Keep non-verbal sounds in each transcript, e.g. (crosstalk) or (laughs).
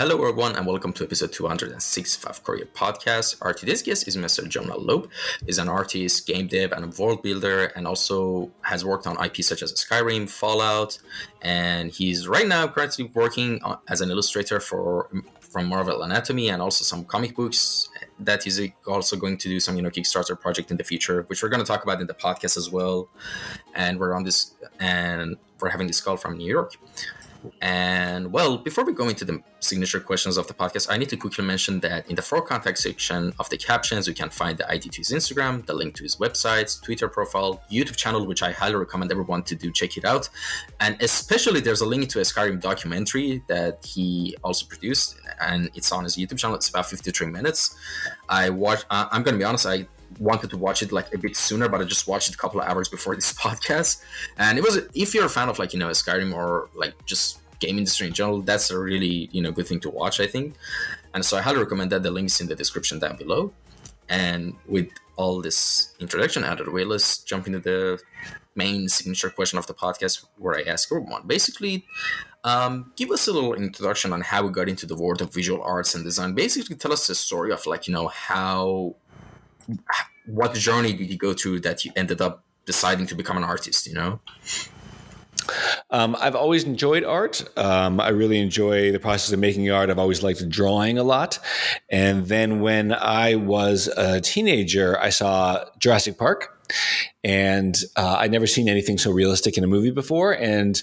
Hello, everyone, and welcome to episode 265 of Korea Podcast. Our today's guest is Mr. Jonah Lobe. He's an artist, game dev, and a world builder, and also has worked on IPs such as Skyrim, Fallout, and he's right now currently working as an illustrator for from Marvel Anatomy and also some comic books that he's also going to do some you know Kickstarter project in the future, which we're going to talk about in the podcast as well. And we're on this, and we're having this call from New York. And well, before we go into the signature questions of the podcast, I need to quickly mention that in the for contact section of the captions, you can find the ID to his Instagram, the link to his website, Twitter profile, YouTube channel, which I highly recommend everyone to do check it out. And especially there's a link to a Skyrim documentary that he also produced, and it's on his YouTube channel. It's about 53 minutes. I watch. Uh, I'm gonna be honest. I wanted to watch it like a bit sooner, but I just watched it a couple of hours before this (laughs) podcast. And it was if you're a fan of like you know Skyrim or like just game industry in general, that's a really you know good thing to watch, I think. And so I highly recommend that. The links in the description down below. And with all this introduction out of the way, let's jump into the main signature question of the podcast, where I ask everyone basically. Um, give us a little introduction on how we got into the world of visual arts and design. Basically, tell us the story of like you know how what journey did you go through that you ended up deciding to become an artist you know um, I've always enjoyed art. Um, I really enjoy the process of making art. I've always liked drawing a lot. And then when I was a teenager, I saw Jurassic Park, and uh, I'd never seen anything so realistic in a movie before. And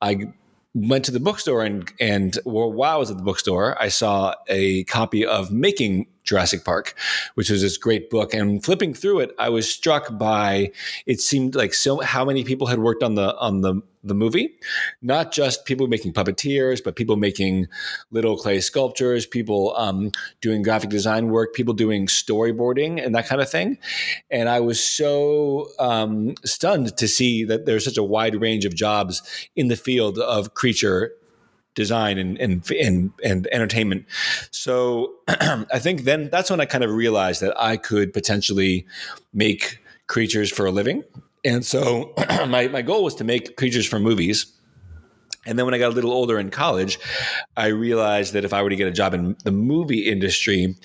I went to the bookstore and and while I was at the bookstore, I saw a copy of Making Jurassic Park, which was this great book. And flipping through it, I was struck by it seemed like so how many people had worked on the on the the movie, not just people making puppeteers, but people making little clay sculptures, people um, doing graphic design work, people doing storyboarding and that kind of thing. And I was so um, stunned to see that there's such a wide range of jobs in the field of creature design and and and, and entertainment. So (clears throat) I think then that's when I kind of realized that I could potentially make creatures for a living. And so (clears throat) my my goal was to make creatures for movies. And then when I got a little older in college, I realized that if I were to get a job in the movie industry,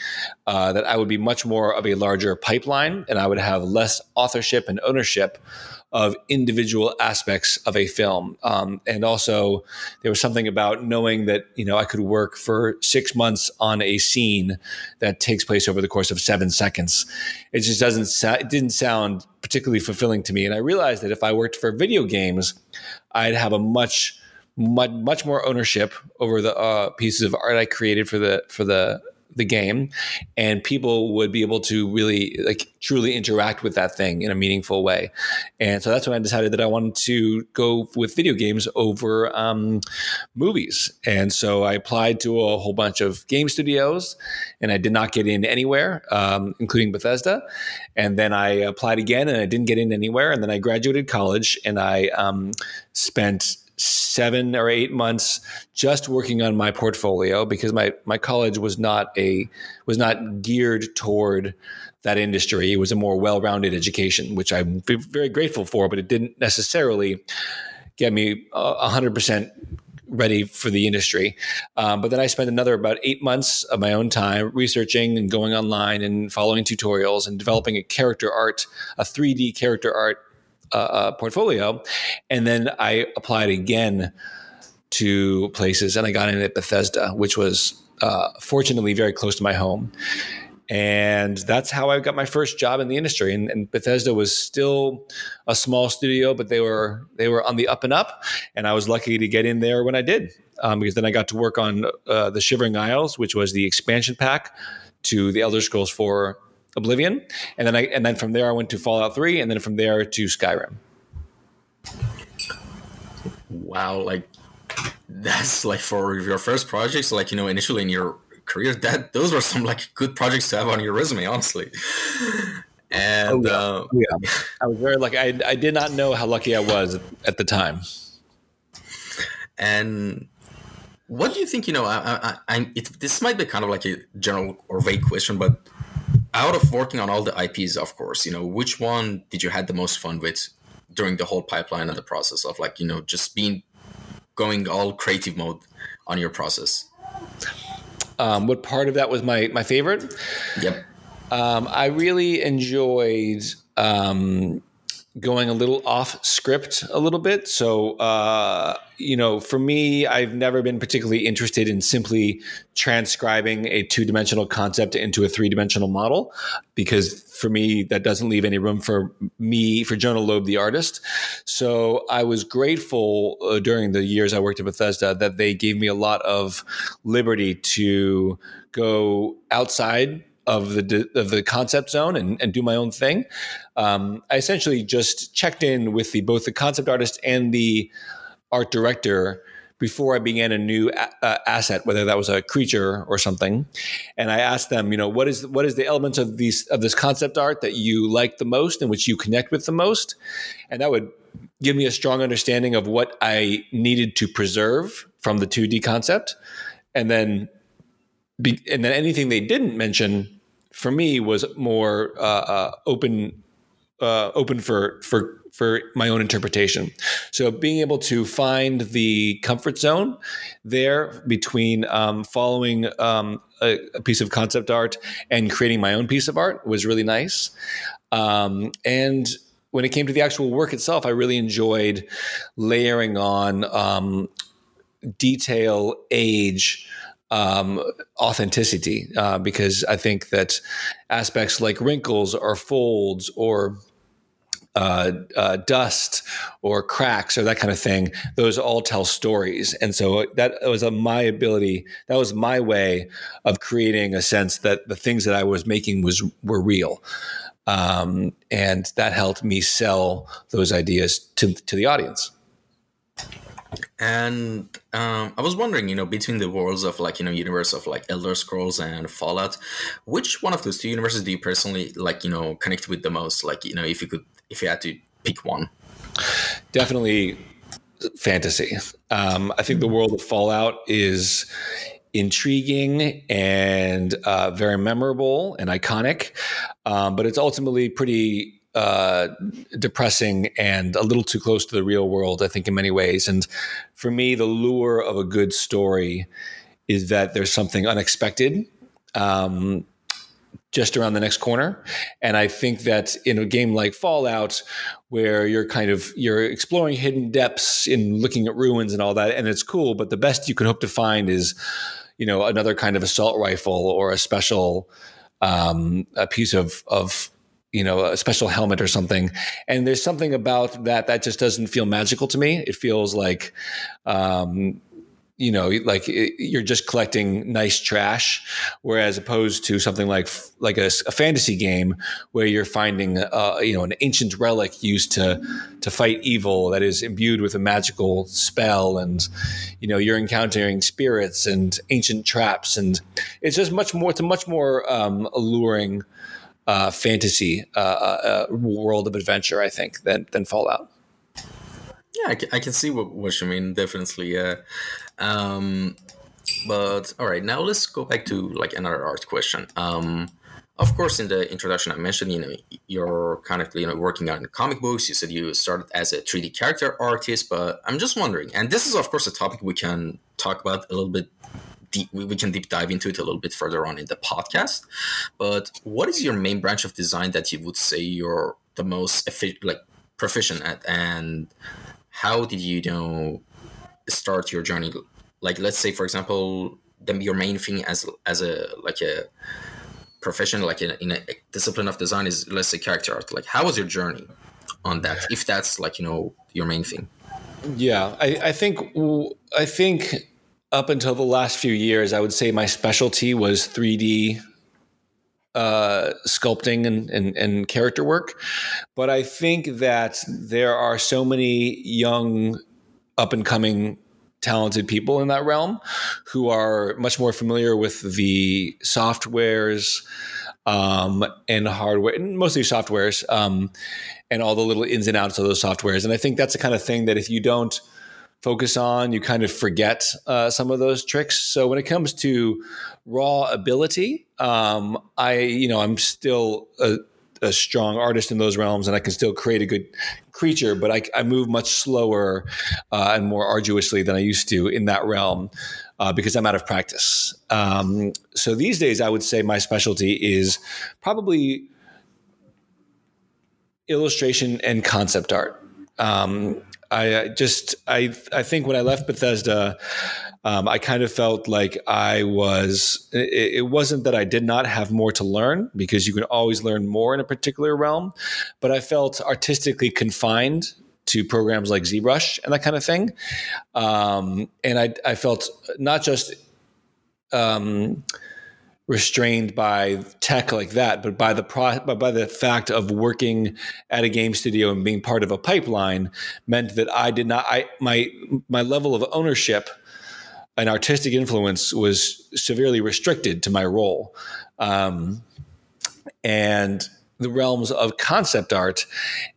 uh, that I would be much more of a larger pipeline, and I would have less authorship and ownership of individual aspects of a film. Um, and also, there was something about knowing that you know I could work for six months on a scene that takes place over the course of seven seconds. It just doesn't. it didn't sound particularly fulfilling to me. And I realized that if I worked for video games, I'd have a much much, more ownership over the uh, pieces of art I created for the for the the game. And people would be able to really like truly interact with that thing in a meaningful way. And so that's when i decided that i wanted to go with video games over um, movies. And so i applied to a whole bunch of game studios and i did not get in anywhere um, including bethesda. And then i applied again and i didn't get in anywhere. And then i graduated college and i um, spent seven or eight months just working on my portfolio because my my college was not a was not geared toward that industry. It was a more well-rounded education, which I'm very grateful for, but it didn't necessarily get me hundred percent ready for the industry. Um, but then I spent another about eight months of my own time researching and going online and following tutorials and developing a character art, a 3D character art uh, portfolio. And then I applied again to places and I got in at Bethesda, which was uh, fortunately very close to my home. And that's how I got my first job in the industry. And, and, Bethesda was still a small studio, but they were they were on the up and up. And I was lucky to get in there when I did, um, because then I got to work on uh, the Shivering Isles, which was the expansion pack to the Elder Scrolls 4 Oblivion, and then I and then from there I went to Fallout Three, and then from there to Skyrim. Wow, like that's like for your first projects, like you know, initially in your career, that those were some like good projects to have on your resume, honestly. And oh, yeah. Uh, oh, yeah. I was very lucky. I, I did not know how lucky I was at the time. And what do you think? You know, I, I, I it, this might be kind of like a general or vague question, but out of working on all the IPs, of course, you know, which one did you had the most fun with during the whole pipeline and the process of like, you know, just being going all creative mode on your process? um, what part of that was my my favorite? Yep. Um, I really enjoyed um, going a little off script a little bit. So, uh, you know, for me, I've never been particularly interested in simply transcribing a two dimensional concept into a three dimensional model because for me, that doesn't leave any room for me, for Jonah Lobe, the artist. So I was grateful uh, during the years I worked at Bethesda that they gave me a lot of liberty to go outside of the of the concept zone and, and do my own thing. Um, I essentially just checked in with the both the concept artist and the art director before I began a new a- uh, asset, whether that was a creature or something, and I asked them, you know, what is what is the elements of these of this concept art that you like the most and which you connect with the most, and that would give me a strong understanding of what I needed to preserve from the 2D concept, and then be, and then anything they didn't mention for me was more uh, uh, open uh, open for for for my own interpretation. So being able to find the comfort zone there between um, following um, a, a, piece of concept art and creating my own piece of art was really nice. Um, and when it came to the actual work itself, I really enjoyed layering on um, detail, age um, authenticity uh, because I think that aspects like wrinkles or folds or uh, uh, dust or cracks or that kind of thing, those all tell stories. And so that was a, my ability. That was my way of creating a sense that the things that I was making was were real. Um, and that helped me sell those ideas to, to the audience. And um, I was wondering, you know, between the worlds of like, you know, universe of like Elder Scrolls and Fallout, which one of those two universes do you personally like, you know, connect with the most? Like, you know, if you could, if you had to pick one. Definitely fantasy. Um, I think the world of Fallout is intriguing and uh, very memorable and iconic, um, but it's ultimately pretty uh, depressing and a little too close to the real world, I think, in many ways. And for me, the lure of a good story is that there's something unexpected um, just around the next corner. And I think that in a game like Fallout, where you're kind of you're exploring hidden depths in looking at ruins and all that, and it's cool, but the best you can hope to find is, you know, another kind of assault rifle or a special um, a piece of of you know a special helmet or something and there's something about that that just doesn't feel magical to me it feels like um, you know like it, you're just collecting nice trash whereas opposed to something like like a, a fantasy game where you're finding uh, you know an ancient relic used to to fight evil that is imbued with a magical spell and you know you're encountering spirits and ancient traps and it's just much more it's a much more um, alluring uh, fantasy uh, uh, uh, world of adventure, I think, than than Fallout. Yeah, I can, see what, what you mean. Definitely, yeah. Um, but all right, now let's go back to like another art question. Um, of course, in the introduction, I mentioned you know you're kind of you know working on comic books. You said you started as a 3D character artist, but I'm just wondering, and this is of course a topic we can talk about a little bit deep, we, can deep dive into it a little bit further on in the podcast. But what is your main branch of design that you would say you're the most efficient, like proficient at, and how did you, you know start your journey? Like, let's say, for example, then your main thing as as a like a profession, like in a, in a discipline of design, is let's say character art. Like, how was your journey on that? If that's like you know your main thing. Yeah, I, I think I think up until the last few years, I would say my specialty was 3D uh, sculpting and, and, and, character work. But I think that there are so many young, up and coming, talented people in that realm who are much more familiar with the softwares um, and hardware, and mostly softwares, um, and all the little ins and outs of those softwares. And I think that's the kind of thing that if you don't focus on, you kind of forget uh, some of those tricks. So when it comes to raw ability, um, I you know I'm still a, a, strong artist in those realms, and I can still create a good creature, but I, I move much slower uh, and more arduously than I used to in that realm. uh, because I'm out of practice. Um, so these days, I would say my specialty is probably illustration and concept art. Um, I just I I think when I left Bethesda, um, I kind of felt like I was. It, it, wasn't that I did not have more to learn because you can always learn more in a particular realm, but I felt artistically confined to programs like ZBrush and that kind of thing, um, and I I felt not just. Um, restrained by tech like that, but by the pro- by the fact of working at a game studio and being part of a pipeline meant that I did not I my my level of ownership and artistic influence was severely restricted to my role. Um, and the realms of concept art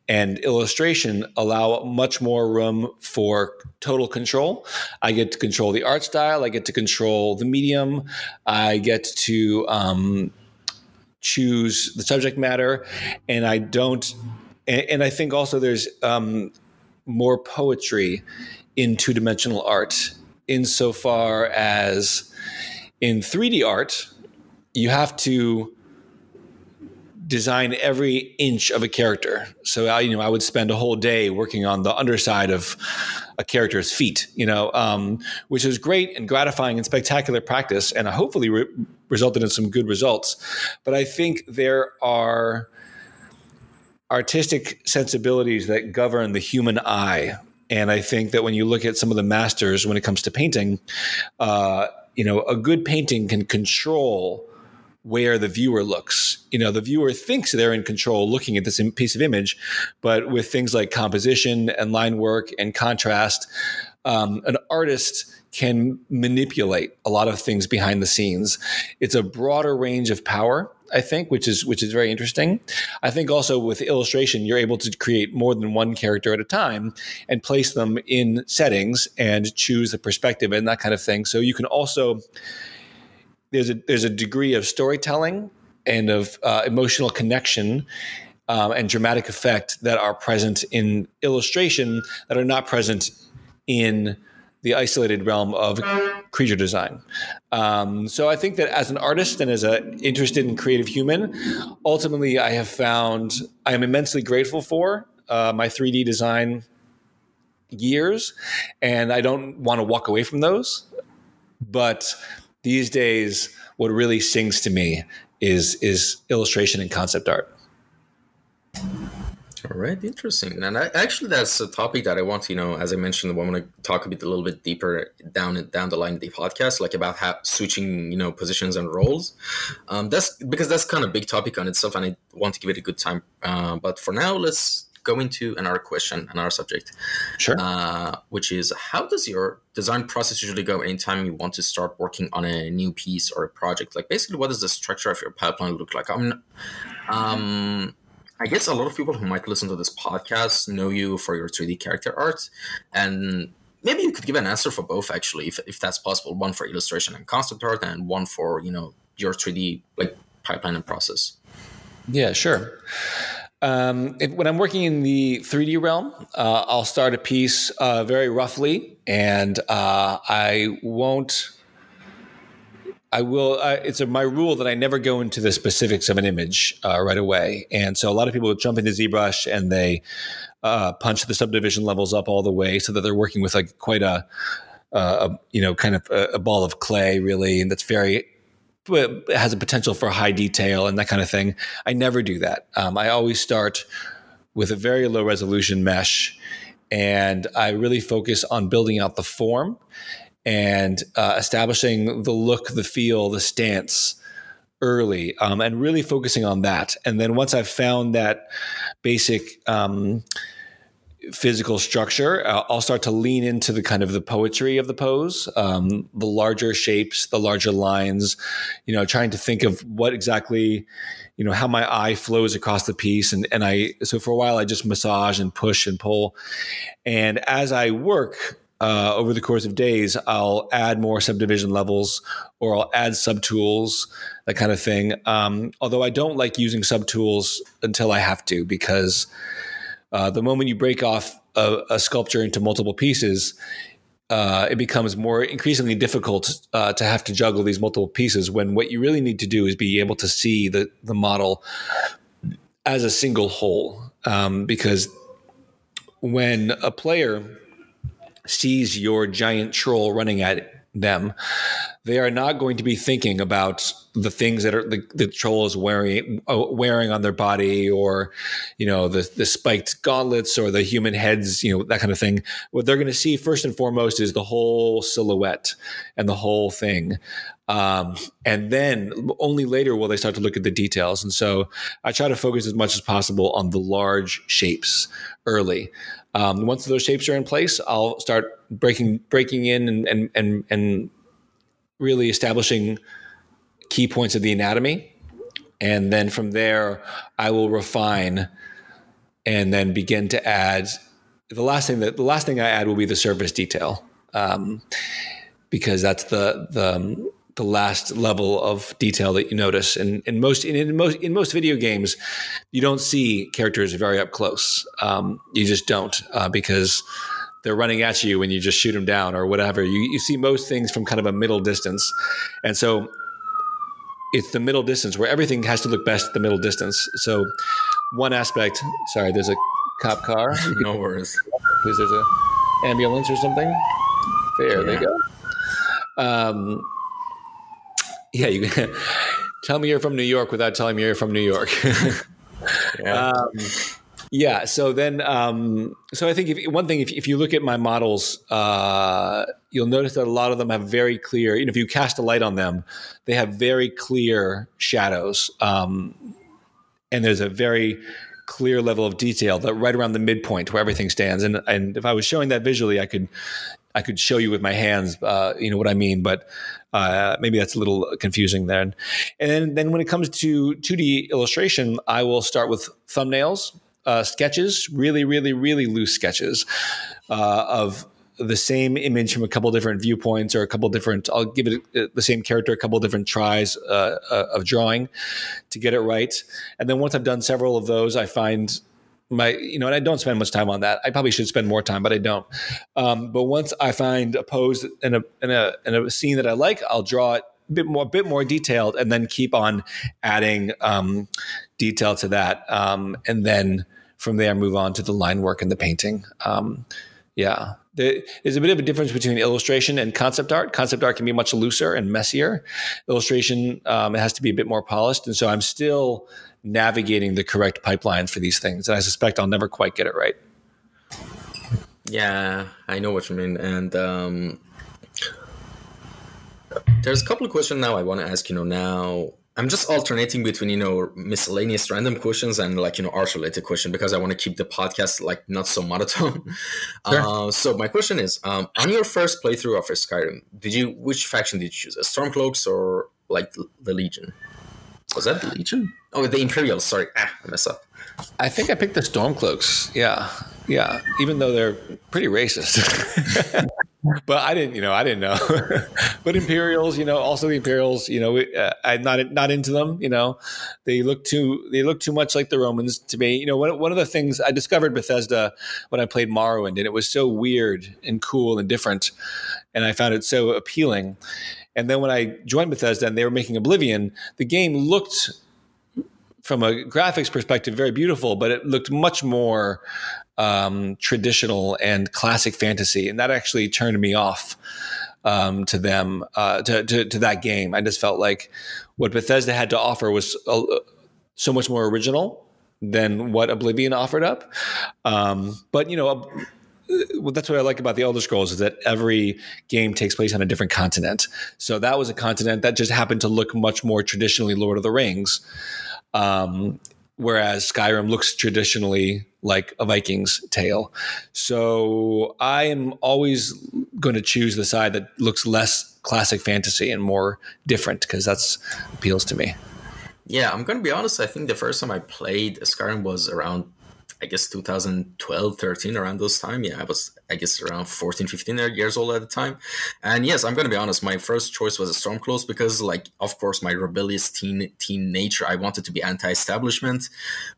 and illustration allow much more room for total control. I get to control the art style, I get to control the medium, I get to um, choose the subject matter, and I don't. And, and I think also there's um, more poetry in two dimensional art, insofar as in 3D art, you have to design every inch of a character. So I, you know, I would spend a whole day working on the underside of a character's feet, you know, um, which is great and gratifying and spectacular practice, and hopefully re- resulted in some good results. But I think there are artistic sensibilities that govern the human eye. And I think that when you look at some of the masters when it comes to painting, uh, you know, a good painting can control where the viewer looks. You know, the viewer thinks they're in control looking at this piece of image, but with things like composition and line work and contrast, um, an artist can manipulate a lot of things behind the scenes. It's a broader range of power, I think, which is which is very interesting. I think also with illustration, you're able to create more than one character at a time and place them in settings and choose the perspective and that kind of thing. So you can also there's a there's a degree of storytelling and of uh, emotional connection um, and dramatic effect that are present in illustration that are not present in the isolated realm of creature design. Um, so I think that as an artist and as an interested and creative human, ultimately I have found I am immensely grateful for uh, my 3D design years, and I don't want to walk away from those. But these days, what really sings to me is is illustration and concept art. All right, interesting. And I, actually, that's a topic that I want to, you know, as I mentioned, I want to talk a bit, a little bit deeper down down the line of the podcast, like about how switching, you know, positions and roles. Um, that's because that's kind of big topic on itself, and I want to give it a good time. Uh, but for now, let's go into another question, another subject. Sure. Uh, which is how does your design process usually go anytime you want to start working on a new piece or a project? Like basically, what does the structure of your pipeline look like? I'm, um, I guess a lot of people who might listen to this podcast know you for your 3D character art, and maybe you could give an answer for both actually, if, if that's possible. One for illustration and concept art, and one for you know your 3D like pipeline and process. Yeah, sure. Um, if, when I'm working in the 3D realm, uh, I'll start a piece uh, very roughly, and uh, I won't. I will. Uh, it's a, my rule that I never go into the specifics of an image uh, right away, and so a lot of people jump into ZBrush and they uh, punch the subdivision levels up all the way so that they're working with like quite a, a you know, kind of a, a ball of clay, really, and that's very has a potential for high detail and that kind of thing. I never do that. Um, I always start with a very low resolution mesh, and I really focus on building out the form and uh, establishing the look, the feel, the stance early, um, and really focusing on that. And then once I've found that basic um, physical structure, uh, I'll start to lean into the kind of the poetry of the pose, um, the larger shapes, the larger lines, you know, trying to think of what exactly, you know, how my eye flows across the piece. And, and I, so for a while, I just massage and push and pull. And as I work, uh, over the course of days, I'll add more subdivision levels or I'll add subtools, that kind of thing. Um, although I don't like using subtools until I have to because uh, the moment you break off a, a, sculpture into multiple pieces, uh, it becomes more increasingly difficult uh, to have to juggle these multiple pieces when what you really need to do is be able to see the, the model as a single whole. Um, because when a player sees your giant troll running at them, they are not going to be thinking about the things that are the, the troll is wearing uh, wearing on their body or you know the the spiked gauntlets or the human heads you know that kind of thing. What they're going to see first and foremost is the whole silhouette and the whole thing um, and then only later will they start to look at the details and so i try to focus as much as possible on the large shapes early um, once those shapes are in place i'll start breaking breaking in and and and, and really establishing key points of the anatomy. And then from there, I will refine and then begin to add the last thing that the last thing I add will be the surface detail. Um, because that's the, the, the last level of detail that you notice. And in most in, in, most in most video games, you don't see characters very up close. Um, you just don't uh, because they're running at you and you just shoot them down or whatever. You, you see most things from kind of a middle distance. And so it's the middle distance where everything has to look best at the middle distance. So one aspect, sorry, there's a cop car. (laughs) no worries. Because there's a ambulance or something. There yeah. they go. Um, yeah, you (laughs) tell me you're from New York without telling me you're from New York. (laughs) yeah. Um, yeah. So then, um, so I think if, one thing, if, if you look at my models, uh, you'll notice that a lot of them have very clear. You know, if you cast a light on them, they have very clear shadows, um, and there's a very clear level of detail that right around the midpoint where everything stands. And and if I was showing that visually, I could I could show you with my hands, uh, you know what I mean. But uh, maybe that's a little confusing then. And then, then when it comes to 2D illustration, I will start with thumbnails uh, sketches, really, really, really loose sketches uh, of the same image from a couple different viewpoints or a couple different. I'll give it uh, the same character a couple different tries uh, uh, of drawing to get it right. And then once I've done several of those, I find my you know and i don't spend much time on that i probably should spend more time but i don't um, but once i find a pose in a, in a in a scene that i like i'll draw it a bit more bit more detailed and then keep on adding um, detail to that um, and then from there move on to the line work and the painting. Um, yeah, there's a bit of a difference between illustration and concept art. Concept art can be much looser and messier. Illustration um, it has to be a bit more polished, and so I'm still navigating the correct pipeline for these things, and I suspect I'll never quite get it right. Yeah, I know what you mean, and um, there's a couple of questions now I want to ask. You know, now I'm just alternating between you know miscellaneous random questions and like you know art related question because I want to keep the podcast like not so monotone. (laughs) Sure. Uh, so my question is, um, on your first playthrough of Skyrim, did you which faction did you choose, a Stormcloaks or like the Legion? Was that the Legion? Oh, the Imperials. Sorry, ah, I messed up. I think I picked the Stormcloaks. Yeah, yeah. Even though they're pretty racist. (laughs) but I didn't, you know, I didn't know. (laughs) but Imperials, you know, also the Imperials, you know, uh, I'm not not into them. You know, they look too they look too much like the Romans to me. You know, one one of the things I discovered Bethesda when I played Morrowind, and it was so weird and cool and different, and I found it so appealing. And then when I joined Bethesda and they were making Oblivion, the game looked from a graphics perspective very beautiful, but it looked much more um, traditional and classic fantasy, and that actually turned me off um, to them uh, to, to, to that game. I just felt like what Bethesda had to offer was so much more original than what Oblivion offered up. Um, but you know. Well, that's what I like about the Elder Scrolls is that every game takes place on a different continent. So that was a continent that just happened to look much more traditionally Lord of the Rings. Um, whereas Skyrim looks traditionally like a Viking's tale. So I am always going to choose the side that looks less classic fantasy and more different because that's appeals to me. Yeah, I'm going to be honest. I think the first time I played Skyrim was around I guess 2012, 13, around those time. Yeah, I was, I guess, around 14, 15 years old at the time. And yes, I'm going to be honest, my first choice was a Stormcloaks because, like, of course, my rebellious teen, teen nature, I wanted to be anti establishment.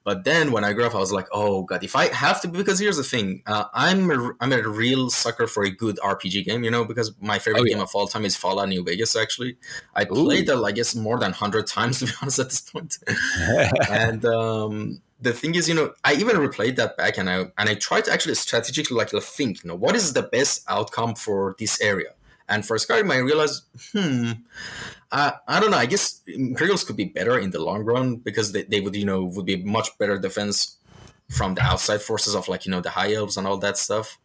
But then when I grew up, I was like, oh, God, if I have to, because here's the thing uh, I'm, a, I'm a real sucker for a good RPG game, you know, because my favorite oh, yeah. game of all time is Fallout New Vegas, actually. I played that, I guess, more than 100 (laughs) times, to be honest, at this point. (laughs) and, um, the thing is, you know, I even replayed that back and I and I tried to actually strategically like think, you know, what is the best outcome for this area? And for Skyrim, I realized, hmm, I, I don't know. I guess Imperials could be better in the long run because they, they would, you know, would be much better defense from the outside forces of like, you know, the high elves and all that stuff.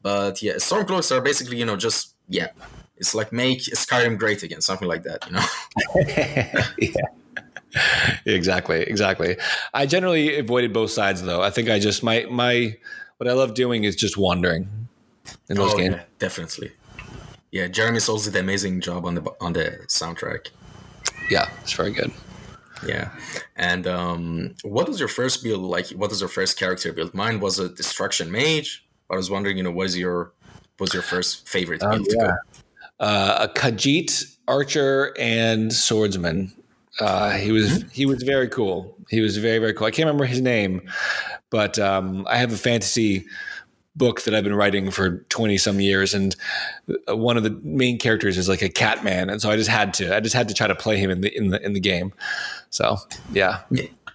But yeah, Stormcloaks are basically, you know, just, yeah, it's like make Skyrim great again, something like that, you know? (laughs) yeah. Exactly, exactly. I generally avoided both sides though. I think I just my my what I love doing is just wandering in those oh, games. Yeah, definitely. Yeah, Jeremy Soule did an amazing job on the on the soundtrack. Yeah, it's very good. Yeah, and um, what was your first build like? What was your first character build? Mine was a destruction mage. I was wondering, you know, what is your was your first favorite um, build? Um, yeah. Uh, a Khajiit archer and swordsman. Uh, he was mm-hmm. he was very cool. He was very very cool. I can't remember his name, but um, I have a fantasy book that I've been writing for twenty some years, and uh, one of the main characters is like a cat man, and so I just had to I just had to try to play him in the in the in the game. So yeah.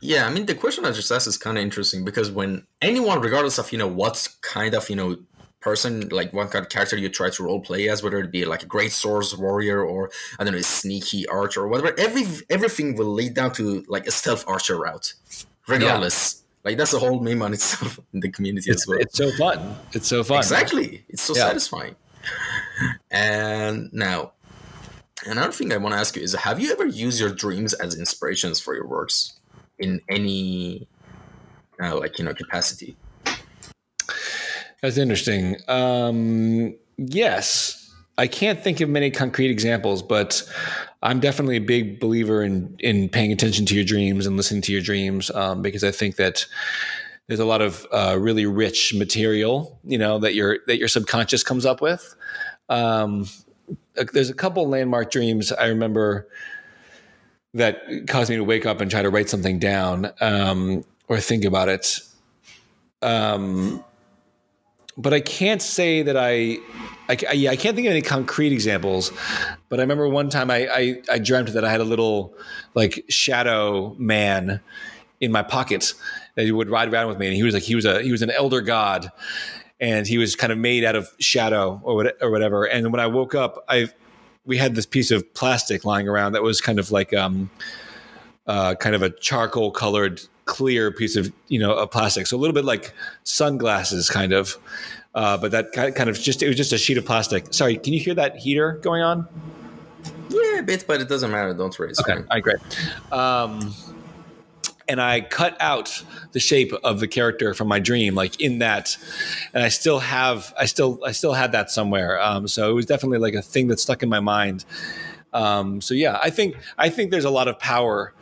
Yeah, I mean the question I just asked is kind of interesting because when anyone, regardless of you know what kind of you know person, like what kind of character you try to role play as, whether it be like a great swords warrior or I don't know, a sneaky archer or whatever. Every everything will lead down to like a stealth archer route, regardless. Yeah. Like that's a whole meme on itself (laughs) in the community it's, as well. It's so fun. It's so fun. Exactly. It's so yeah. satisfying. And now, another thing I want to ask you is: Have you ever used your dreams as inspirations for your works in any, uh, like you know, capacity? That's interesting. Um, yes, I can't think of many concrete examples, but I'm definitely a big believer in in paying attention to your dreams and listening to your dreams um, because I think that there's a lot of uh, really rich material, you know, that your that your subconscious comes up with. Um, there's a couple landmark dreams I remember that caused me to wake up and try to write something down um, or think about it. Um, but I can't say that I, I, I, I can't think of any concrete examples. But I remember one time I, I, I dreamt that I had a little like shadow man in my pocket that he would ride around with me, and he was like he was a he was an elder god, and he was kind of made out of shadow or what, or whatever. And when I woke up, I we had this piece of plastic lying around that was kind of like um, uh, kind of a charcoal colored clear piece of you know a plastic, so a little bit like sunglasses, kind of. Uh, but that kind of just it was just a sheet of plastic. Sorry, can you hear that heater going on? Yeah, a bit, but it doesn't matter. Don't worry. okay, I agree. Um, and I cut out the shape of the character from my dream, like in that, and I still have, I still, I still had that somewhere. Um, so it was definitely like a thing that stuck in my mind. Um, so yeah, I think, I think there's a lot of power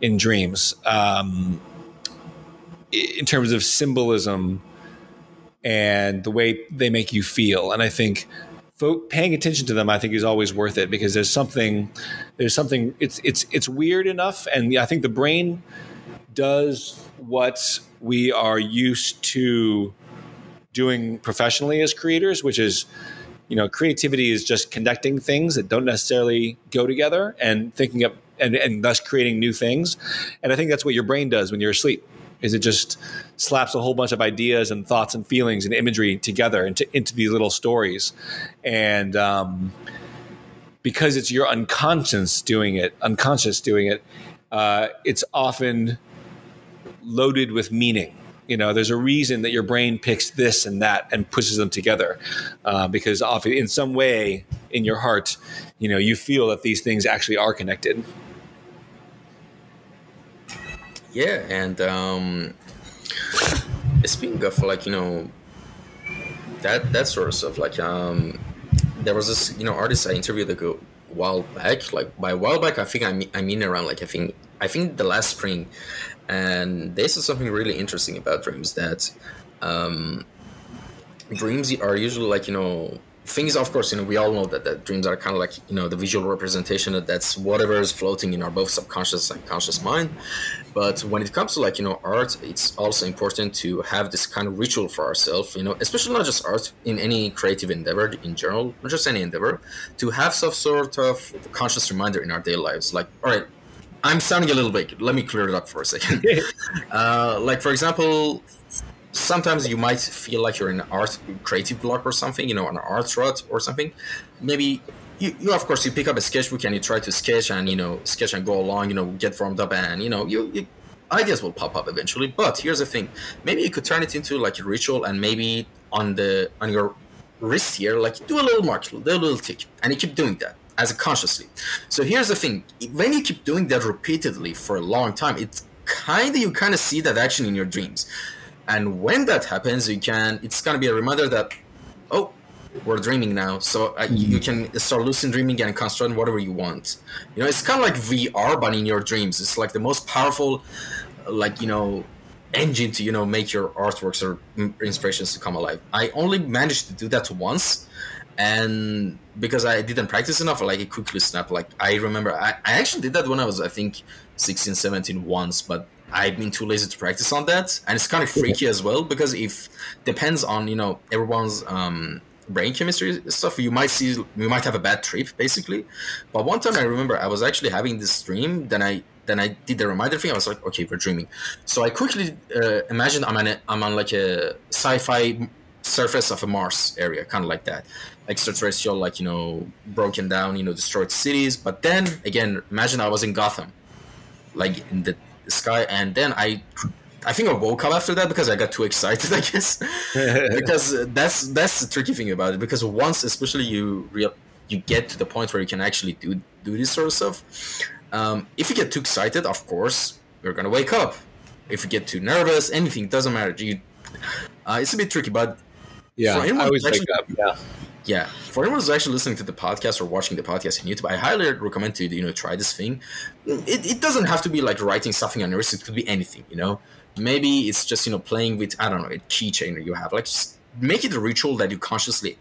in dreams. Um, in terms of symbolism and the way they make you feel. And I think paying attention to them, I think, is always worth it because there's something, there's something. It's it's it's weird enough, and I think the brain does what we are used to doing professionally as creators, which is you know creativity is just connecting things that don't necessarily go together and thinking up and, and thus creating new things and i think that's what your brain does when you're asleep is it just slaps a whole bunch of ideas and thoughts and feelings and imagery together into into these little stories, and um, because it's your unconscious doing it, unconscious doing it, uh, it's often loaded with meaning. You know, there's a reason that your brain picks this and that and pushes them together, uh, because often in some way in your heart, you know, you feel that these things actually are connected. Yeah, and um, speaking of like you know that that sort of stuff, like um, there was this you know artist I interviewed a while back. Like by a while back, I think I mean I mean around like I think I think the last spring, and this is something really interesting about dreams that um, dreams are usually like you know things of course you know we all know that, that dreams are kind of like you know the visual representation that that's whatever is floating in our both subconscious and conscious mind. But when it comes to like you know art it's also important to have this kind of ritual for ourselves you know especially not just art in any creative endeavor in general not just any endeavor to have some sort of conscious reminder in our daily lives. Like all right i'm sounding a little big let me clear it up for a second. (laughs) Uh, like for example sometimes you might feel like you're in an art creative block or something, you know, an art rut or something. Maybe you, you of course you pick up a sketchbook and you try to sketch and you know sketch and go along, you know, get warmed up and you know you, you ideas will pop up eventually. But here's the thing: maybe you could turn it into like a ritual and maybe on the on your wrist here, like do a little mark, do a little tick, and you keep doing that as a consciously. So here's the thing: when you keep doing that repeatedly for a long time, it's kind of you kind of see that action in your dreams and when that happens you can it's going to be a reminder that oh we're dreaming now. So uh, mm-hmm. you can start lucid dreaming and construct whatever you want. You know it's kind of like vr but in your dreams. It's like the most powerful like you know engine to you know make your artworks or inspirations to come alive. I only managed to do that once and because i didn't practice enough like it quickly snapped. Like i remember I, I actually did that when i was i think 16 17 once but I've been too lazy to practice on that, and it's kind of freaky as well because if depends on you know everyone's um, brain chemistry stuff, you might see you might have a bad trip basically. But one time I remember I was actually having this dream, then I then I did the reminder thing. I was like, okay, we're dreaming. So I quickly uh, imagined I'm on a, I'm on like a sci-fi surface of a Mars area, kind of like that, extraterrestrial, like you know, broken down, you know, destroyed cities. But then again, imagine I was in Gotham, like in the the sky, and then I I think I woke up after that because I got too excited. (laughs) I guess because that's that's the tricky thing about it. Because once, especially you real you get to the point where you can actually do do this sort of stuff. Um, if you get too excited, of course, you're gonna wake up. If you get too nervous, anything doesn't matter. You, uh, it's a bit tricky, but yeah, I always actually, wake up. Yeah, yeah. For anyone who's actually listening to the podcast or watching the podcast on youtube i highly recommend to you know try this thing. It, it doesn't have to be like writing something on wrist. It could be anything you know? Maybe it's just you know playing with i don't know a keychain you have. Like make it a ritual that you consciously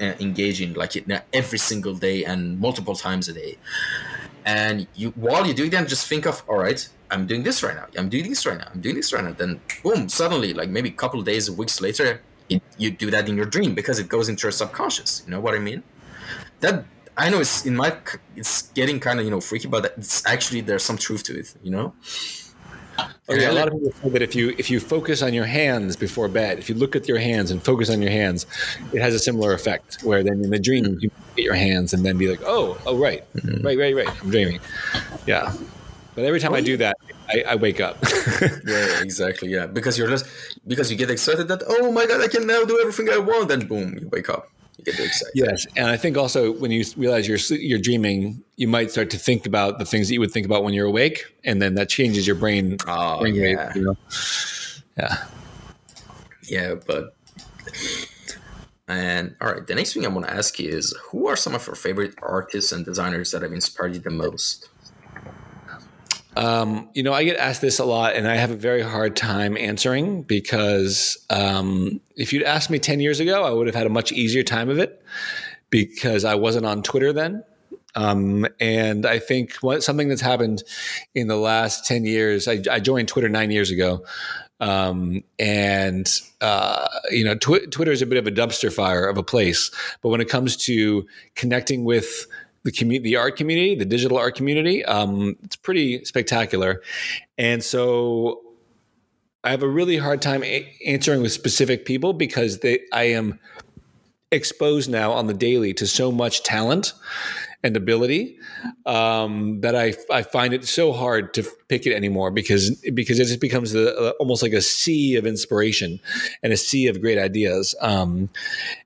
uh, engage in like it, every single day and multiple times a day. And you while you're doing that just think of all right i'm doing this right now. I'm doing this right now. I'm doing this right now. Then boom suddenly like maybe a couple days weeks later it, you do that in your dream because it goes into your subconscious. You know what I mean? That I know it's in my it's getting kind of you know freaky, but it's actually there's some truth to it. You know. Oh, yeah, a lot of people say that if you if you focus on your hands before bed, if you look at your hands and focus on your hands, it has a similar effect. Where then in the dream mm-hmm. you get your hands and then be like, oh, oh, right, mm-hmm. right, right, right, I'm dreaming. Yeah, but every time I do that, I, I wake up. (laughs) yeah, exactly. Yeah, because you're just because you get excited that oh my god, I can now do everything I want. Then boom, you wake up. You get excited. Yes, and I think also when you realize you're you're dreaming, you might start to think about the things that you would think about when you're awake, and then that changes your brain. Oh brain yeah, rate, you know? yeah, yeah. But and all right, the next thing I want to ask you is, who are some of your favorite artists and designers that have inspired you the most? Um, you know, I get asked this a lot, and I have a very hard time answering because um, if you'd asked me 10 years ago, I would have had a much easier time of it because I wasn't on Twitter then. Um, and I think what, something that's happened in the last 10 years, I, I joined Twitter nine years ago. Um, and uh, you know, tw- Twitter is a bit of a dumpster fire of a place, but when it comes to connecting with the community, the art community, the digital art community. Um, it's pretty spectacular, and so I have a really hard time a- answering with specific people because they, I am exposed now on the daily to so much talent and ability um, that I, I find it so hard to pick it anymore because because it just becomes a, almost like a sea of inspiration and a sea of great ideas. Um,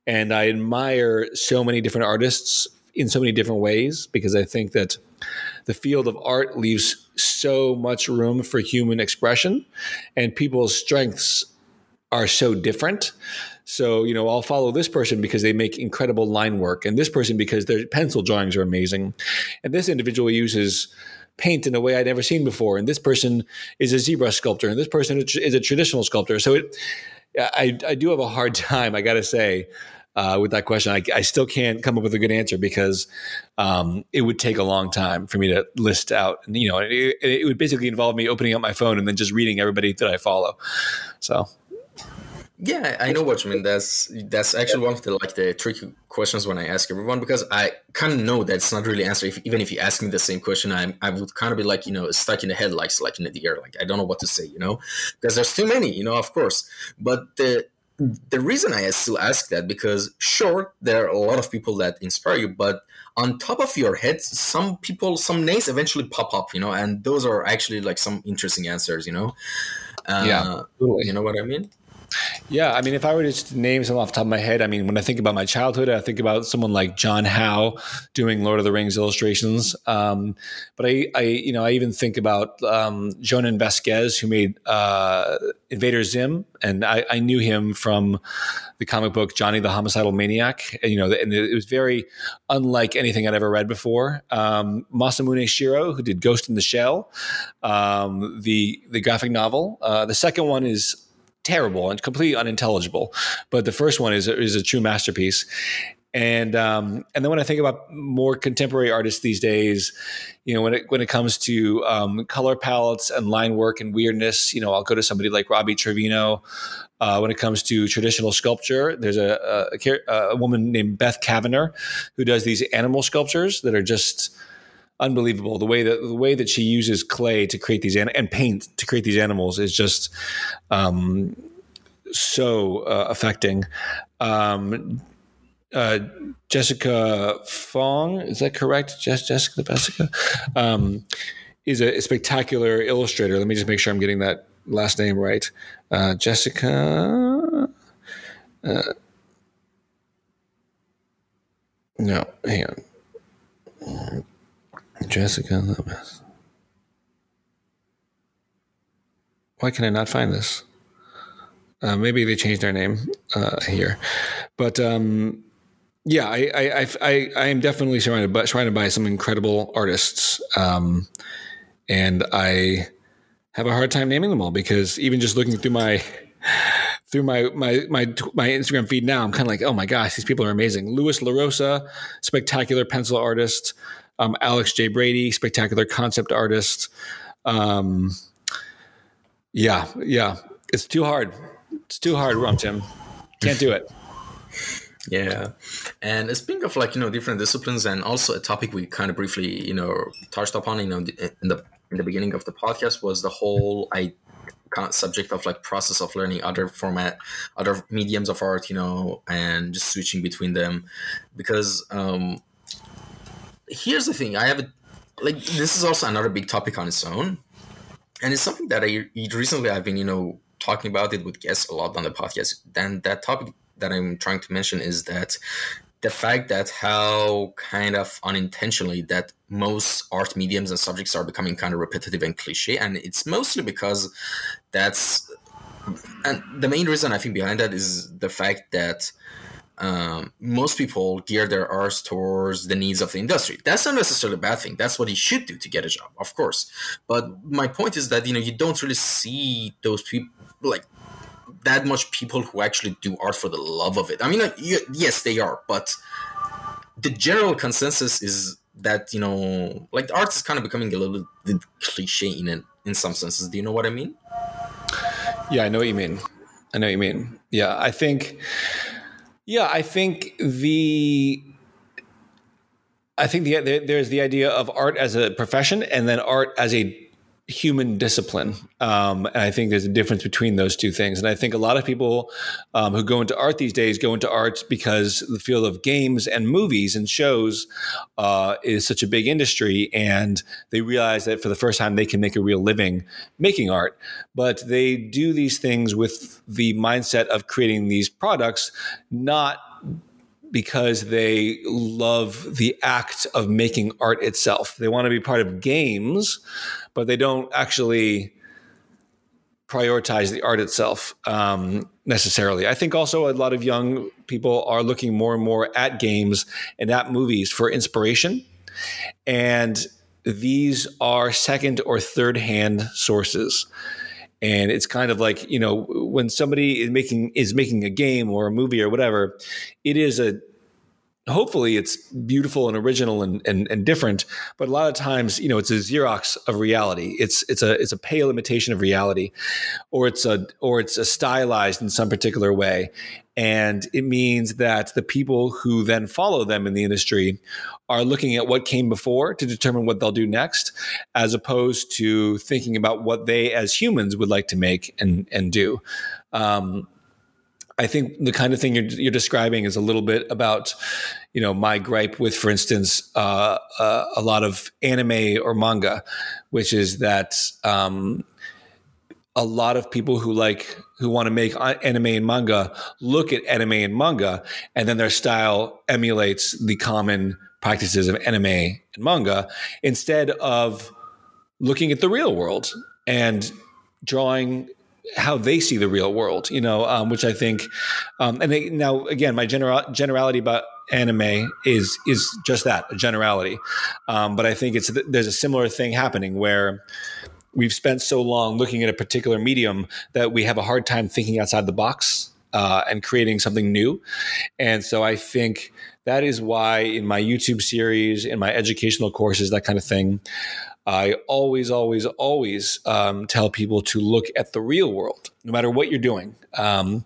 and I admire so many different artists in so many different ways because I think that the field of art leaves so much room for human expression and people's strengths are so different So, you know, I'll follow this person because they make incredible line work, and this person because their pencil drawings are amazing. And this individual uses paint in a way I'd never seen before. And this person is a ZBrush sculptor, and this person is a traditional sculptor. So it, I, I do have a hard (laughs) time, I got to say, uh, with that question. I, I, still can't come up with a good answer because um, it would take a long time for me to list out. You know, it, it, would basically involve me opening up my phone and then just reading everybody that I follow. So. Yeah, I know what you mean. That's that's actually one of the like the tricky questions when I ask everyone because I kind of know that it's not really answer. If, even if you ask me the same question, I I would kind of be like you know stuck in the head, like like in the air, like I don't know what to say, you know, because there's too many, you know, of course. But the the reason I still ask that because sure there are a lot of people that inspire you, but on top of your head, some people, some names eventually pop up, you know, and those are actually like some interesting answers, you know. Uh, yeah, you know what I mean. Yeah, I mean, if I were to just name some off the top of my head, I mean, when I think about my childhood, I think about someone like John Howe doing Lord of the Rings illustrations. Um, but I, I, you know, I even think about um, Jhonen Vasquez, who made uh, Invader Zim, and I, I, knew him from the comic book Johnny the Homicidal Maniac. And, you know, and it was very unlike anything I'd ever read before. Um, Masamune Shirow, who did Ghost in the Shell, um, the the graphic novel. Uh, the second one is terrible and completely unintelligible. But the first one is is a true masterpiece. And um, and then when I think about more contemporary artists these days, you know, when it when it comes to um, color palettes and line work and weirdness, you know, I'll go to somebody like Robbie Trevino. Uh, when it comes to traditional sculpture, there's a, a, a woman named Beth Cavener who does these animal sculptures that are just unbelievable. The way that the way that she uses clay to create these an- and paint to create these animals is just um, so uh, affecting. Um, uh, Jessica Fong, is that correct? Jess, Jessica Jessica um, is a, a, spectacular illustrator. Let me just make sure I'm getting that last name right. Uh, Jessica. Uh, no, hang on. Jessica Lopez. Why can I not find this? Uh, maybe they changed their name uh, here, but um, yeah, I, I, I, I, am definitely surrounded by, surrounded by some incredible artists, um, and I have a hard time naming them all because even just looking through my through my my my my Instagram feed now, I'm kind of like, oh my gosh, these people are amazing. Louis LaRosa, spectacular pencil artist um, Alex J. Brady, spectacular concept artist. Um, yeah, yeah, it's too hard. It's too hard, Rum Tim. Can't do it. (laughs) Yeah, and speaking of like you know different disciplines, and also a topic we kind of briefly you know touched upon, you know, in the in the beginning of the podcast was the whole I subject of like process of learning other format other mediums of art you know and just switching between them because um here's the thing i have a, like this is also another big topic on its own and it's something that i recently i've been you know talking about it with guests a lot on the podcast then that topic that i'm trying to mention is that the fact that how kind of unintentionally that most art mediums and subjects are becoming kind of repetitive and cliche and it's mostly because that's and the main reason i think behind that is the fact that um, most people gear their arts towards the needs of the industry. That's not necessarily a bad thing. That's what you should do to get a job, of course. But my point is that you know you don't really see those people like that much people who actually do art for the love of it. I mean, like, yes, they are, but the general consensus is that you know, like art is kind of becoming a little bit cliche in in some senses. Do you know what I mean? Yeah, I know what you mean. I know what you mean. Yeah, I think yeah, I think the I think the, there's the idea of art as a profession and then art as a human discipline. Um, and I think there's a difference between those two things. And I think a lot of people um, who go into art these days go into art because the field of games and movies and shows uh, is such a big industry. And they realize that for the first time, they can make a real living making art. But they do these things with the mindset of creating these products, not because they love the act of making art itself. They want to be part of games, but they don't actually prioritize the art itself um, necessarily. I think also a lot of young people are looking more and more at games and at movies for inspiration. And these are second or third hand sources. And it's kind of like, you know, when somebody is making is making a game or a movie or whatever, it is a hopefully it's beautiful and original and, and, and different but a lot of times you know it's a xerox of reality. It's it's a it's a pale imitation of reality or it's a or it's a stylized in some particular way. And it means that the people who then follow them in the industry are looking at what came before to determine what they'll do next as opposed to thinking about what they as humans would like to make and and do. Um, I think the kind of thing you're, you're, describing is a little bit about, you know, my gripe with, for instance, uh, uh, a lot of anime or manga, which is that um, a lot of people who like who want to make anime and manga look at anime and manga, and then their style emulates the common practices of anime and manga instead of looking at the real world and drawing how they see the real world, you know, um, which I think, um, and they, now again, my general generality about anime is is just that a generality, um, but I think it's there's a similar thing happening where we've spent so long looking at a particular medium that we have a hard time thinking outside the box uh, and creating something new, and so I think that is why in my YouTube series, in my educational courses, that kind of thing. I always, always, always um, tell people to look at the real world, no matter what you're doing. Um,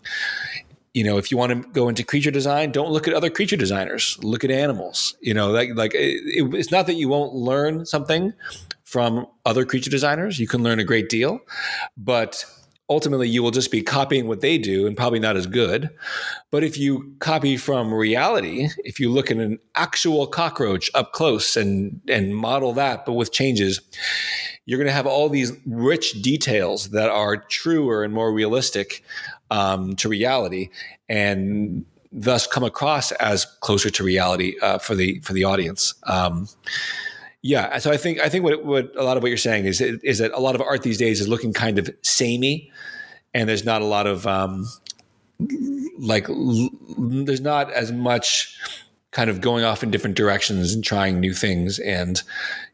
you know, if you want to go into creature design, don't look at other creature designers. Look at animals. You know, like like it, it's not that you won't learn something from other creature designers. You can learn a great deal, but ultimately you will just be copying what they do and probably not as good. But if you copy from reality, if you look at an actual cockroach up close and and model that but with changes, you're going to have all these rich details that are truer and more realistic um, to reality and thus come across as closer to reality uh, for the for the audience. Um, yeah, so I think I think what what a lot of what you're saying is is that a lot of art these days is looking kind of samey, and there's not a lot of um, like l- there's not as much kind of going off in different directions and trying new things and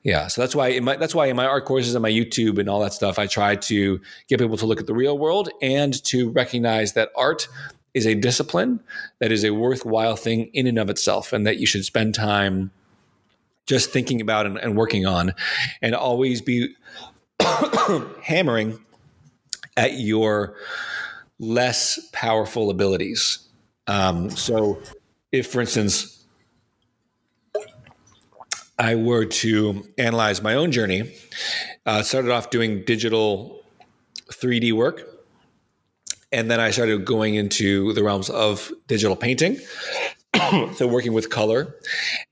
yeah so that's why in my that's why in my art courses and my youtube and all that stuff i try to get people to look at the real world and to recognize that art is a discipline that is a worthwhile thing in and of itself and that you should spend time just thinking about and, and working on, and always be (coughs) hammering at your less powerful abilities. Um, so, if, for instance, I were to analyze my own journey, uh, started off doing digital 3D work. And then I started going into the realms of digital painting. (coughs) so working with color.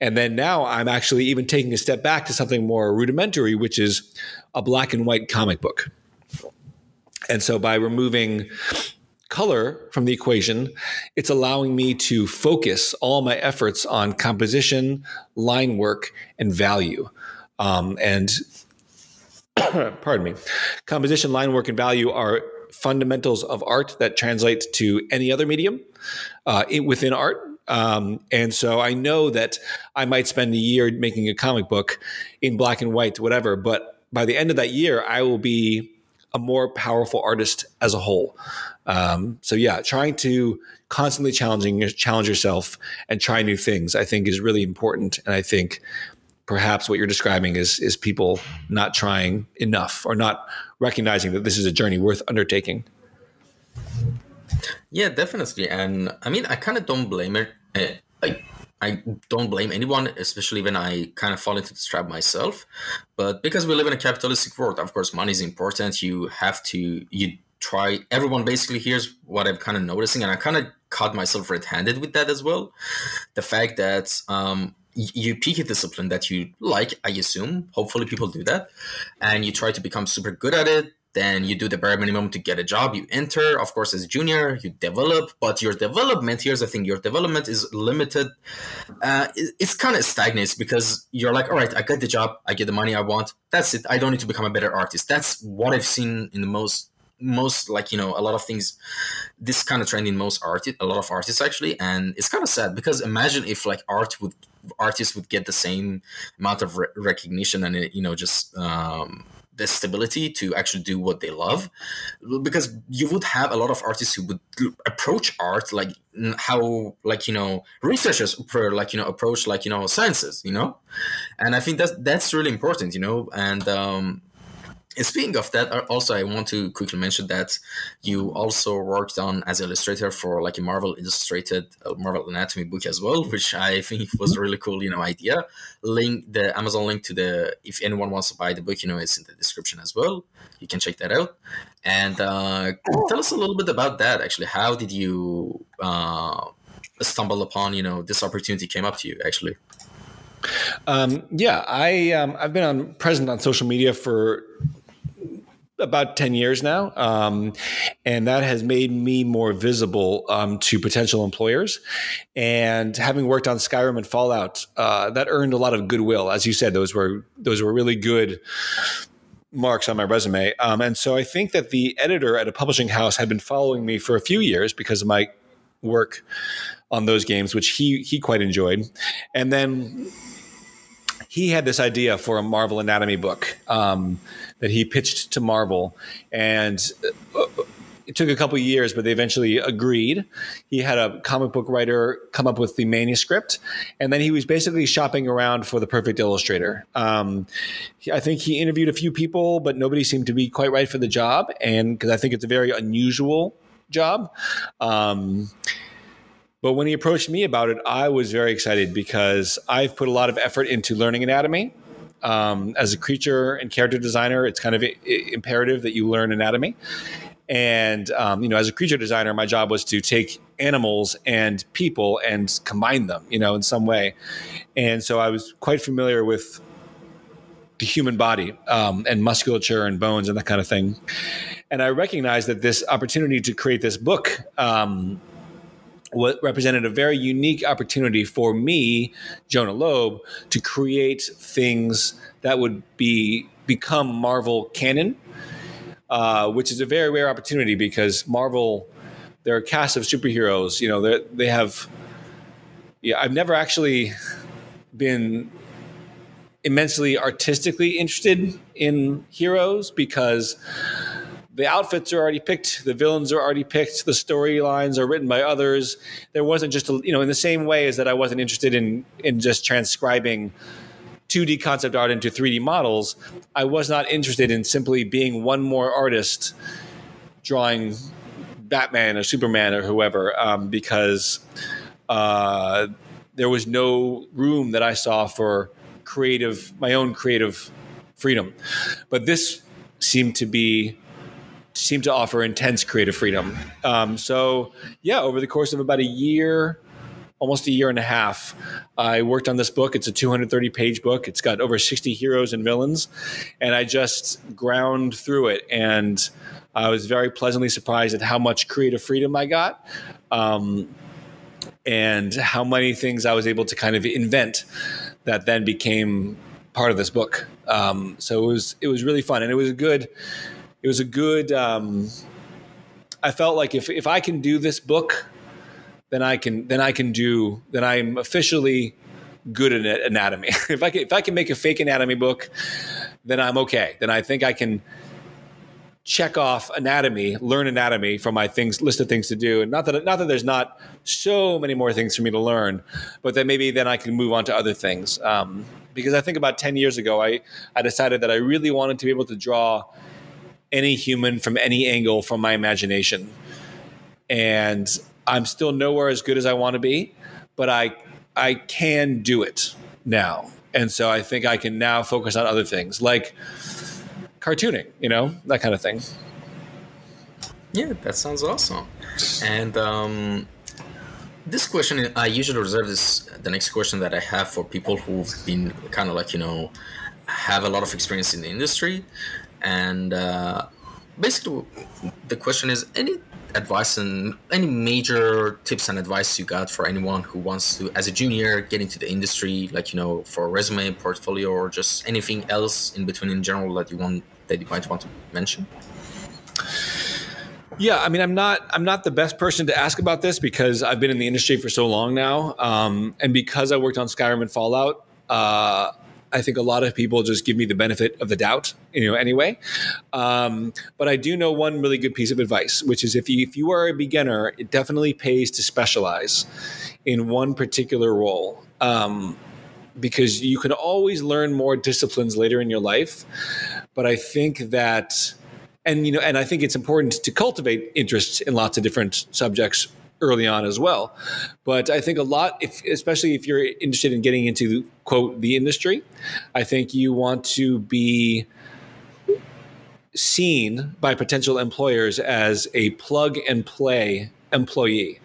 And then now I'm actually even taking a step back to something more rudimentary, which is a black and white comic book. And so by removing color from the equation, it's allowing me to focus all my efforts on composition, line work, and value. Um, and (coughs) pardon me, composition, line work, and value are fundamentals of art that translate to any other medium uh, within art um, and so I know that I might spend a year making a comic book in black and white, whatever. But by the end of that year, I will be a more powerful artist as a whole. Um, so yeah, trying to constantly challenging challenge yourself and try new things, I think, is really important. And I think perhaps what you're describing is is people not trying enough or not recognizing that this is a journey worth undertaking. Yeah, definitely. And I mean, I kind of don't blame it. Eh, I, I don't blame anyone, especially when I kind of fall into this trap myself. But because we live in a capitalistic world, of course, money is important. You have to, you try, everyone basically hears what I'm kind of noticing. And I kind of caught myself red handed with that as well. The fact that, um, you pick a discipline that you like, I assume. Hopefully, people do that, and you try to become super good at it then you do the bare minimum to get a job. You enter of course as a junior you develop but your development here's the thing your development is limited. Uh, it's kind of stagnates because you're like all right i get the job i get the money i want that's it i don't need to become a better artist. That's what i've seen in the most most like you know a lot of things this kind of trend in most art a lot of artists actually and it's kind of sad because imagine if like art would artists would get the same amount of re- recognition and you know just um the stability to actually do what they love. Because you would have a lot of artists who would approach art like how like you know researchers like you know approach like you know sciences you know? And i think that's that's really important you know? And um and speaking of that, uh, also I want to quickly mention that you also worked on as illustrator for like a Marvel Illustrated uh, Marvel Anatomy book as well, which I think was a really cool, you know, idea. Link the Amazon link to the if anyone wants to buy the book, you know, it's in the description as well. You can check that out. And uh, tell us a little bit about that. Actually, how did you uh, stumble upon, you know, this opportunity came up to you? Actually. Um, yeah, I um, I've been on present on social media for about 10 years now. Um, and that has made me more visible um, to potential employers. And having worked on Skyrim and Fallout, uh, that earned a lot of goodwill. As you said, those were those were really good marks on my resume. Um, and so I think that the editor at a publishing house had been following me for a few years because of my work on those games, which he he quite enjoyed. And then he had this idea for a Marvel Anatomy book um, that he pitched to Marvel, and uh, it took a couple years, but they eventually agreed. He had a comic book writer come up with the manuscript, and then he was basically shopping around for the perfect illustrator. Um, I think he interviewed a few people, but nobody seemed to be quite right for the job, and because I think it's a very unusual job. Um, but when he approached me about it, I was very excited because I've put a lot of effort into learning anatomy. Um, as a creature and character designer, it's kind of imperative that you learn anatomy. And um, you know, as a creature designer, my job was to take animals and people and combine them, you know, in some way. And so I was quite familiar with the human body um, and musculature and bones and that kind of thing. And I recognized that this opportunity to create this book um, what represented a very unique opportunity for me, Jonah Lobe, to create things that would be become Marvel canon, uh, which is a very rare opportunity because Marvel, they're a cast of superheroes. You know, they have. Yeah, I've never actually been immensely artistically interested in heroes because the outfits are already picked, the villains are already picked, the storylines are written by others. There wasn't just a, you know in the same way as that I wasn't interested in in just transcribing 2D concept art into 3D models. I was not interested in simply being one more artist drawing Batman or Superman or whoever um, because uh, there was no room that I saw for creative my own creative freedom. But this seemed to be seem to offer intense creative freedom. Um, so, yeah, over the course of about a year, almost a year and a half, I worked on this book. It's a 230 page book. It's got over 60 heroes and villains, and I just ground through it. And I was very pleasantly surprised at how much creative freedom I got. Um, and how many things I was able to kind of invent that then became part of this book. Um, so it was it was really fun, and it was a good it was a good. Um, I felt like if if I can do this book, then I can then I can do then I'm officially good at anatomy. (laughs) if I can, if I can make a fake anatomy book, then I'm okay. Then I think I can check off anatomy, learn anatomy from my things list of things to do. And not that not that there's not so many more things for me to learn, but then maybe then I can move on to other things. Um, because I think about ten years ago, I I decided that I really wanted to be able to draw any human from any angle from my imagination. And I'm still nowhere as good as I want to be, but I I can do it now. And so I think I can now focus on other things like cartooning, you know, that kind of thing. Yeah, that sounds awesome. And um, this question, I usually reserve this the next question that I have for people who've been kind of like you know have a lot of experience in the industry and uh, basically the question is any advice and any major tips and advice you got for anyone who wants to as a junior get into the industry like you know for a resume portfolio or just anything else in between in general that you want that you might want to mention Yeah, I mean, I'm not I'm not the best person to ask about this because I've been in the industry for so long now, um, and because I worked on Skyrim and Fallout. Uh, I think a lot of people just give me the benefit of the doubt, you know, anyway. Um, but I do know one really good piece of advice, which is if you if you are a beginner, it definitely pays to specialize in one particular role. Um, because you can always learn more disciplines later in your life. But I think that and you know and i think it's important to cultivate interests in lots of different subjects early on as well. But i think a lot if especially if you're interested in getting into quote the industry i think you want to be seen by potential employers as a plug and play employee.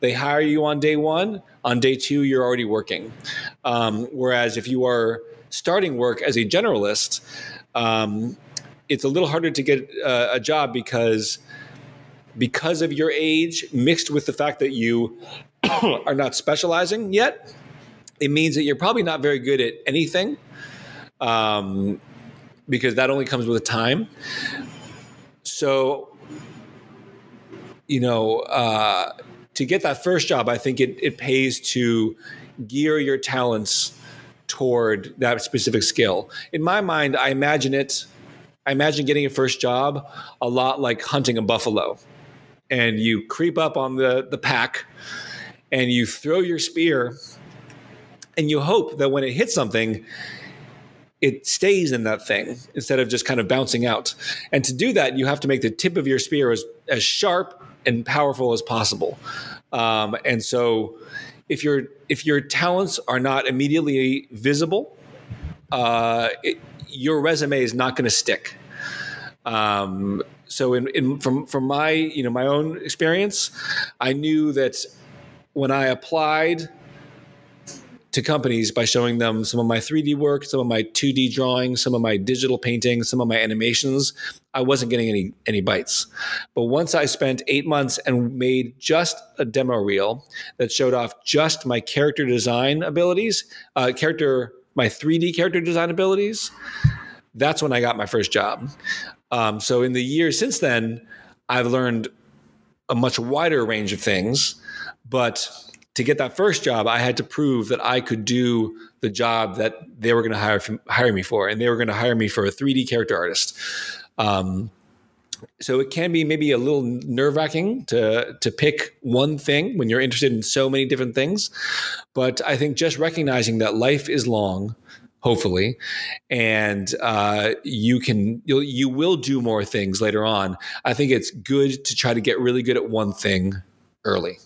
They hire you on day one on day two you're already working. Um, whereas if you are starting work as a generalist um, it's a little harder to get uh, a job because because of your age mixed with the fact that you (clears throat) are not specializing yet it means that you're probably not very good at anything um, because that only comes with time so you know uh, to get that first job i think it, it pays to gear your talents toward that specific skill in my mind i imagine it I imagine getting a first job a lot like hunting a buffalo. And you creep up on the, the pack and you throw your spear and you hope that when it hits something, it stays in that thing instead of just kind of bouncing out. And to do that, you have to make the tip of your spear as, as sharp and powerful as possible. Um, and so if your if your talents are not immediately visible, uh, it, your resume is not going to stick. Um, so in, in, from from my you know my own experience, I knew that when I applied to companies by showing them some of my 3D work, some of my 2D drawings, some of my digital paintings, some of my animations, I wasn't getting any any bites. But once I spent 8 months and made just a demo reel that showed off just my character design abilities, uh, character my 3D character design abilities, that's when I got my first job. Um, so in the years since then, I've learned a much wider range of things. But to get that first job, I had to prove that I could do the job that they were going to hire hire me for, and they were going to hire me for a 3D character artist. Um, so it can be maybe a little nerve wracking to to pick one thing when you're interested in so many different things. But I think just recognizing that life is long, hopefully, and uh, you can you'll, you will do more things later on. I think it's good to try to get really good at one thing early.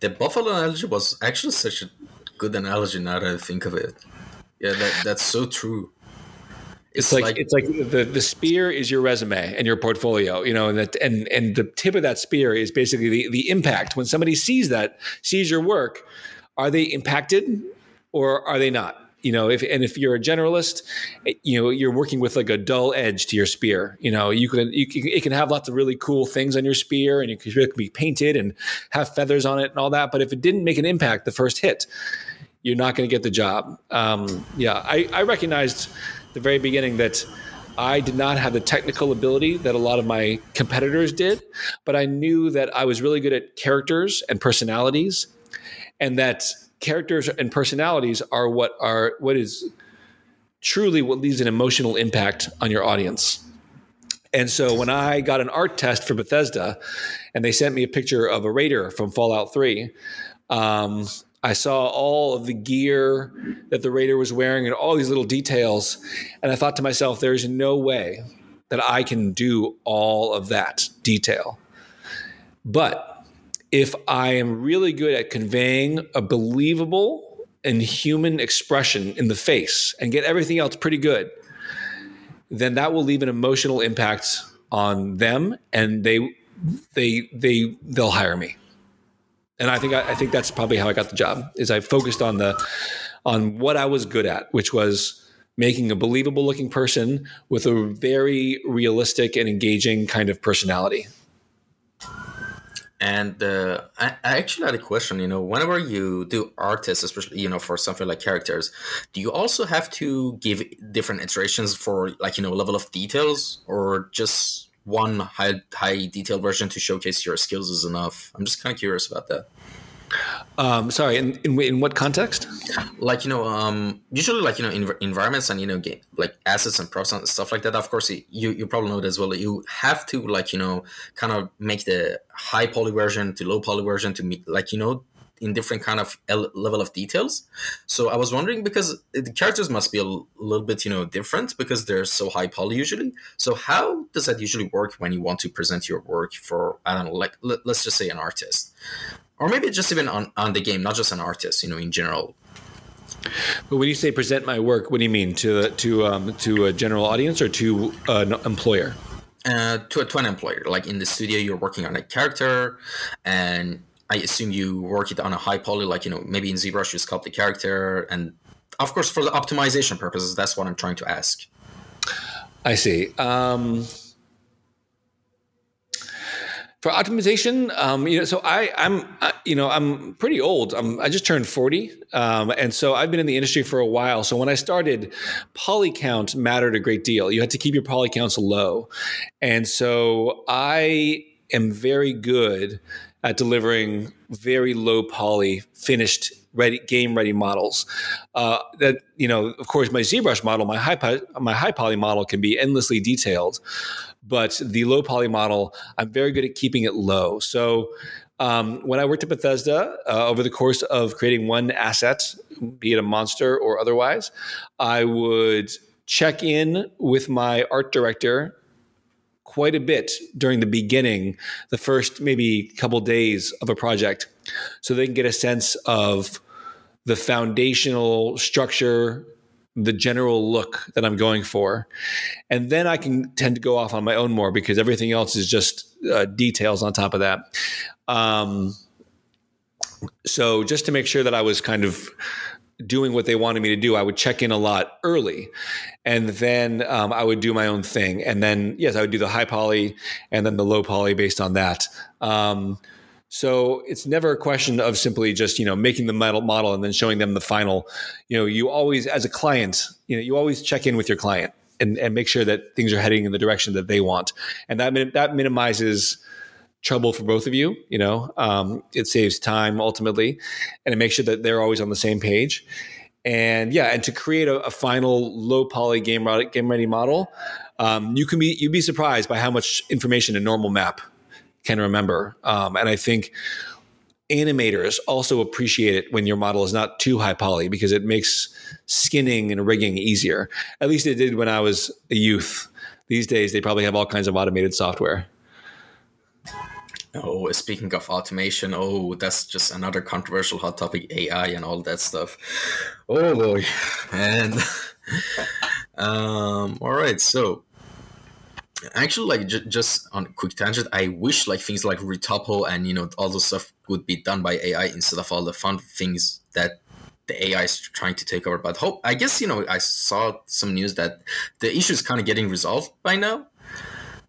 The buffalo analogy was actually such a good analogy now that I think of it. Yeah, that, that's so true. It's, it's like, like, it's like the the spear is your resume and your portfolio, you know, and that and and the tip of that spear is basically the the impact. When somebody sees that, sees your work, are they impacted or are they not? You know, if and if you're a generalist, you know you're working with like a dull edge to your spear. You know, you can you can, it can have lots of really cool things on your spear, and it can, can be painted and have feathers on it and all that. But if it didn't make an impact the first hit, you're not going to get the job. Um, yeah, I, I recognized the very beginning that I did not have the technical ability that a lot of my competitors did, but I knew that I was really good at characters and personalities, and that characters and personalities are what are what is truly what leaves an emotional impact on your audience. And so when I got an art test for Bethesda, and they sent me a picture of a raider from Fallout Three, um, I saw all of the gear that the raider was wearing and all these little details, and I thought to myself, "There's no way that I can do all of that detail." But if I am really good at conveying a believable and human expression in the face and get everything else pretty good, then that will leave an emotional impact on them and they they they they'll hire me. And I think I, I think that's probably how I got the job is I focused on the on what I was good at, which was making a believable looking person with a very realistic and engaging kind of personality. And uh, I, I, actually had a question. You know, whenever you do artists, especially you know for something like characters, do you also have to give different iterations for like you know level of details, or just one high high detailed version to showcase your skills is enough? I'm just kind of curious about that. Um, sorry, in, in, in what context? Like you know, um, usually like you know, environments and you know, game, like assets and props and stuff like that. Of course, you you probably know it as well. You have to like you know, kind of make the high poly version to low poly version to meet like you know in different kind of level of details. So I was wondering because the characters must be a little bit you know different because they're so high poly usually. So how does that usually work when you want to present your work for I don't know like let's just say an artist or maybe just even on, on the game, not just an artist, you know, in general. But when you say present my work, what do you mean to to um, to a general audience or to an employer? Uh, to, a, to an employer, like in the studio, you're working on a character, and I assume you work it on a high poly, like you know, maybe in ZBrush you sculpt the character, and of course for the optimization purposes, that's what I'm trying to ask. I see. Um, for optimization um, you know so i i'm you know i'm pretty old. I'm, i just turned 40 um, and so i've been in the industry for a while. So when i started poly count mattered a great deal. You had to keep your poly counts low. And so i am very good at delivering very low poly finished ready game ready models. Uh, that you know of course my zbrush model my high my high poly model can be endlessly detailed but the low poly model, I'm very good at keeping it low. So um, when I worked at Bethesda, uh, over the course of creating one asset, be it a monster or otherwise, I would check in with my art director quite a bit during the beginning, the first maybe couple days of a project, so they can get a sense of the foundational structure the general look that I'm going for. And then I can tend to go off on my own more because everything else is just uh, details on top of that. Um, so just to make sure that I was kind of doing what they wanted me to do, I would check in a lot early, and then um, I would do my own thing. And then yes, I would do the high poly and then the low poly based on that. Um, so it's never a question of simply just you know making the model model and then showing them the final. You know, you always as a client, you know, you always check in with your client and, and make sure that things are heading in the direction that they want, and that that minimizes trouble for both of you. You know, um, it saves time ultimately, and it makes sure that they're always on the same page. And yeah, and to create a, a final low poly game game ready model, um, you can be you'd be surprised by how much information a normal map can remember. Um, and I think animators also appreciate it when your model is not too high poly because it makes skinning and rigging easier. At least it did when I was a youth. These days, they probably have all kinds of automated software. Oh, speaking of automation, oh, that's just another controversial hot topic AI and all that stuff. Oh boy. And (laughs) um, all right, so actually like j- just on a quick tangent i wish like things like retopo and you know all those stuff would be done by ai instead of all the fun things that the ai is trying to take over. But hope i guess you know i saw some news that the issue is kind of getting resolved by now.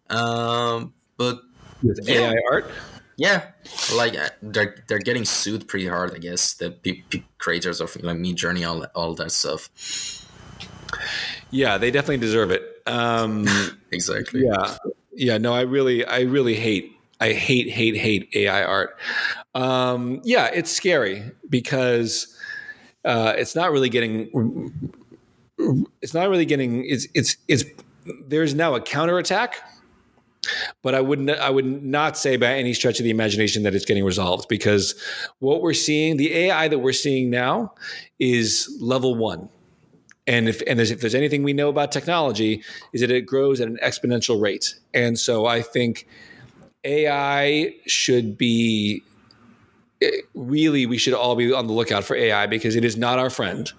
Um but with yeah. ai art? Yeah like uh, they're they're getting sued pretty hard i guess the p- p- creators of like Midjourney all, all that stuff. Yeah they definitely deserve it um, (laughs) exactly. Yeah. Yeah. No, I really, I really hate, I hate, hate, hate AI art. Um, yeah, it's scary because uh, it's not really getting, it's not really getting, it's, it's, it's, there's now a counterattack but I wouldn't I would not say by any stretch of the imagination that it's getting resolved because what we're seeing, the AI that we're seeing now is level one. And if and if there's anything we know about technology, is that it grows at an exponential rate. And so I think AI should be eh, really we should all be on the lookout for AI because it is not our friend.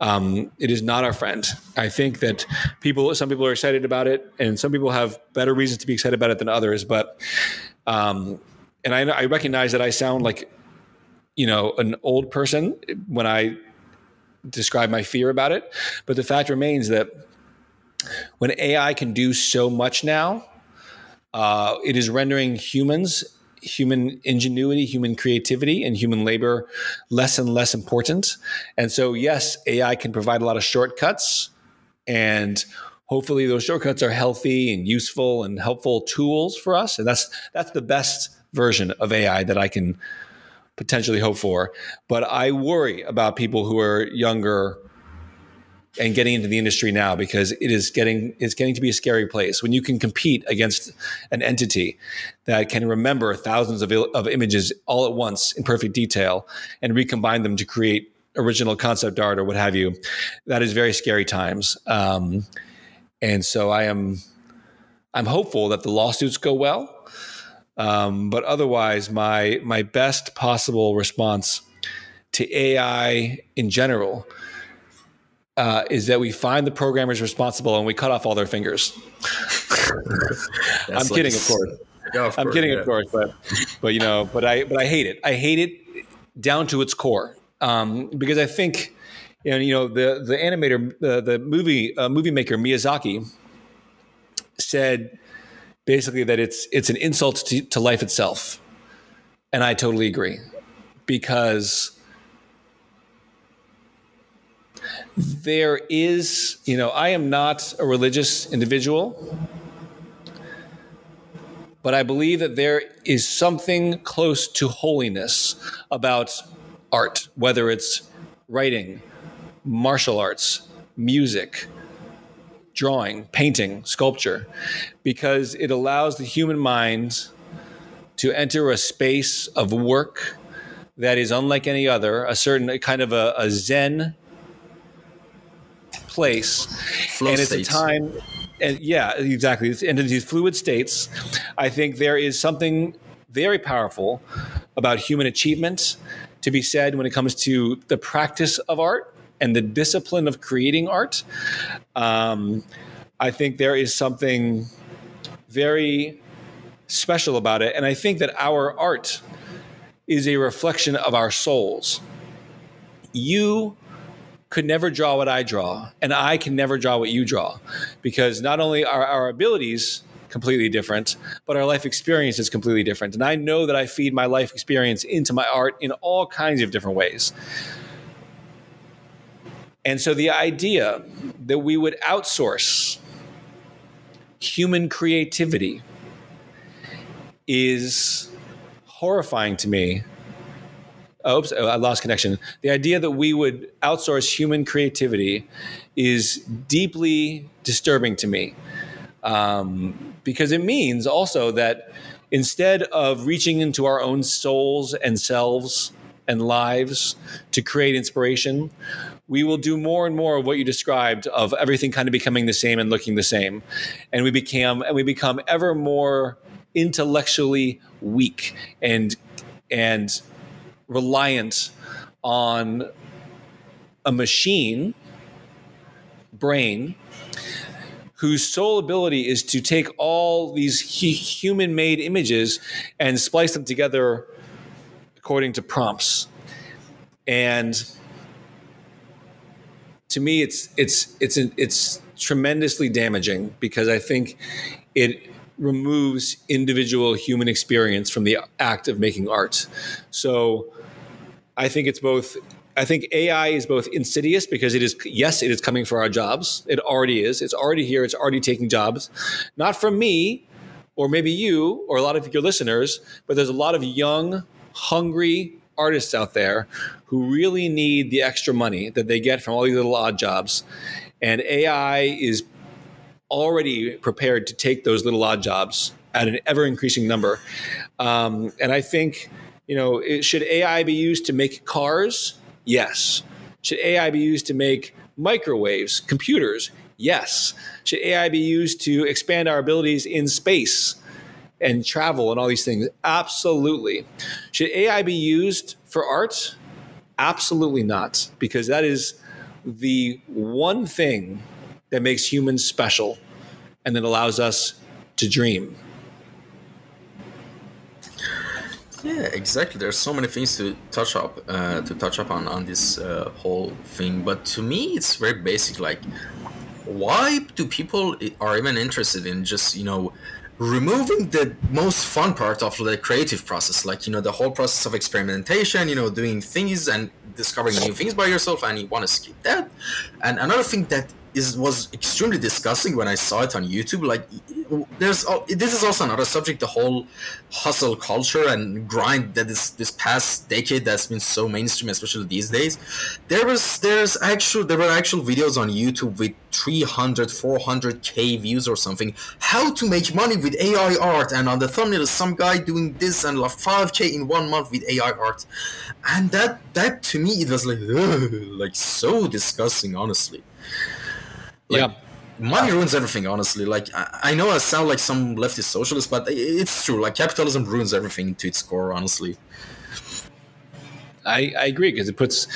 Um, it is not our friend. I think that people, some people are excited about it, and some people have better reasons to be excited about it than others. But, um, and I, I recognize that I sound like, you know, an old person when I describe my fear about it. But the fact remains that when AI can do so much now, uh, it is rendering humans, human ingenuity, human creativity, and human labor less and less important. And so, yes, AI can provide a lot of shortcuts and hopefully those shortcuts are healthy and useful and helpful tools for us and that's that's the best version of ai that i can potentially hope for. But i worry about people who are younger and getting into the industry now because it is getting it's getting to be a scary place when you can compete against an entity that can remember thousands of, of images all at once in perfect detail and recombine them to create original concept art or what have you. That is very scary times. Um, and so i am i'm hopeful that the lawsuits go well um, but otherwise my my best possible response to ai in general uh, is that we find the programmers responsible and we cut off all their fingers. I'm like, kidding, of course. Yeah, of I'm course, kidding, yeah. of course, but but you know, but I but I hate it. I hate it down to its core um, because I think you know, you know the the animator, the the movie uh, movie maker Miyazaki said basically that it's it's an insult to, to life itself, and I totally agree. Because there is, you know, I am not a religious individual, but I believe that there is something close to holiness about art, whether it's writing, martial arts, music, drawing, painting, sculpture, because it allows the human mind to enter a space of work that is unlike any other, a certain kind of a, a Zen place, Flow and it's states. a time. And yeah, exactly. And in these fluid states, I think there is something very powerful about human achievement to be said when it comes to the practice of art and the discipline of creating art. Um, I think there is something very special about it. And I think that our art is a reflection of our souls. You could never draw what I draw, and I can never draw what you draw, because not only are our abilities completely different, but our life experience is completely different. And I know that I feed my life experience into my art in all kinds of different ways. And so the idea that we would outsource human creativity is horrifying to me oops, I lost connection. The idea that we would outsource human creativity is deeply disturbing to me um, because it means also that instead of reaching into our own souls and selves and lives to create inspiration, we will do more and more of what you described of everything kind of becoming the same and looking the same, and we become and we become ever more intellectually weak and and reliant on a machine brain whose sole ability is to take all these human made images and splice them together according to prompts. And to me it's it's it's it's tremendously damaging because i think it removes individual human experience from the act of making art so I think it's both. I think AI is both insidious because it is, yes, it is coming for our jobs. It already is. It's already here. It's already taking jobs, not from me or maybe you or a lot of your listeners, but there's a lot of young, hungry artists out there who really need the extra money that they get from all these little odd jobs. And AI is already prepared to take those little odd jobs at an ever increasing number. Um, and I think you know, it, should AI be used to make cars? Yes. Should AI be used to make microwaves, computers? Yes. Should AI be used to expand our abilities in space and travel and all these things? Absolutely. Should AI be used for art? Absolutely not, because that is the one thing that makes humans special and that allows us to dream. Yeah, exactly. There's so many things to touch up uh, to touch up on on this uh, whole thing, but to me, it's very basic. Like, why do people are even interested in just you know removing the most fun part of the creative process like you know the whole process of experimentation you know doing things and discovering new things by yourself and you want to skip that. And another thing that is was extremely disgusting when I saw it on YouTube. Like, there's this is also another subject: the whole hustle culture and grind that is this past decade that's been so mainstream, especially these days. There was there's actual there were actual videos on YouTube with 300 400k views or something how to make money with ai art and on the thumbnail is some guy doing this and like 5k in one month with ai art and that that to me it was like ugh, (laughs) like so disgusting honestly like, yeah. money ruins everything honestly. Like I, I know i sound like some leftist socialist but it's true. Like capitalism ruins everything to its core honestly. I, I agree because it puts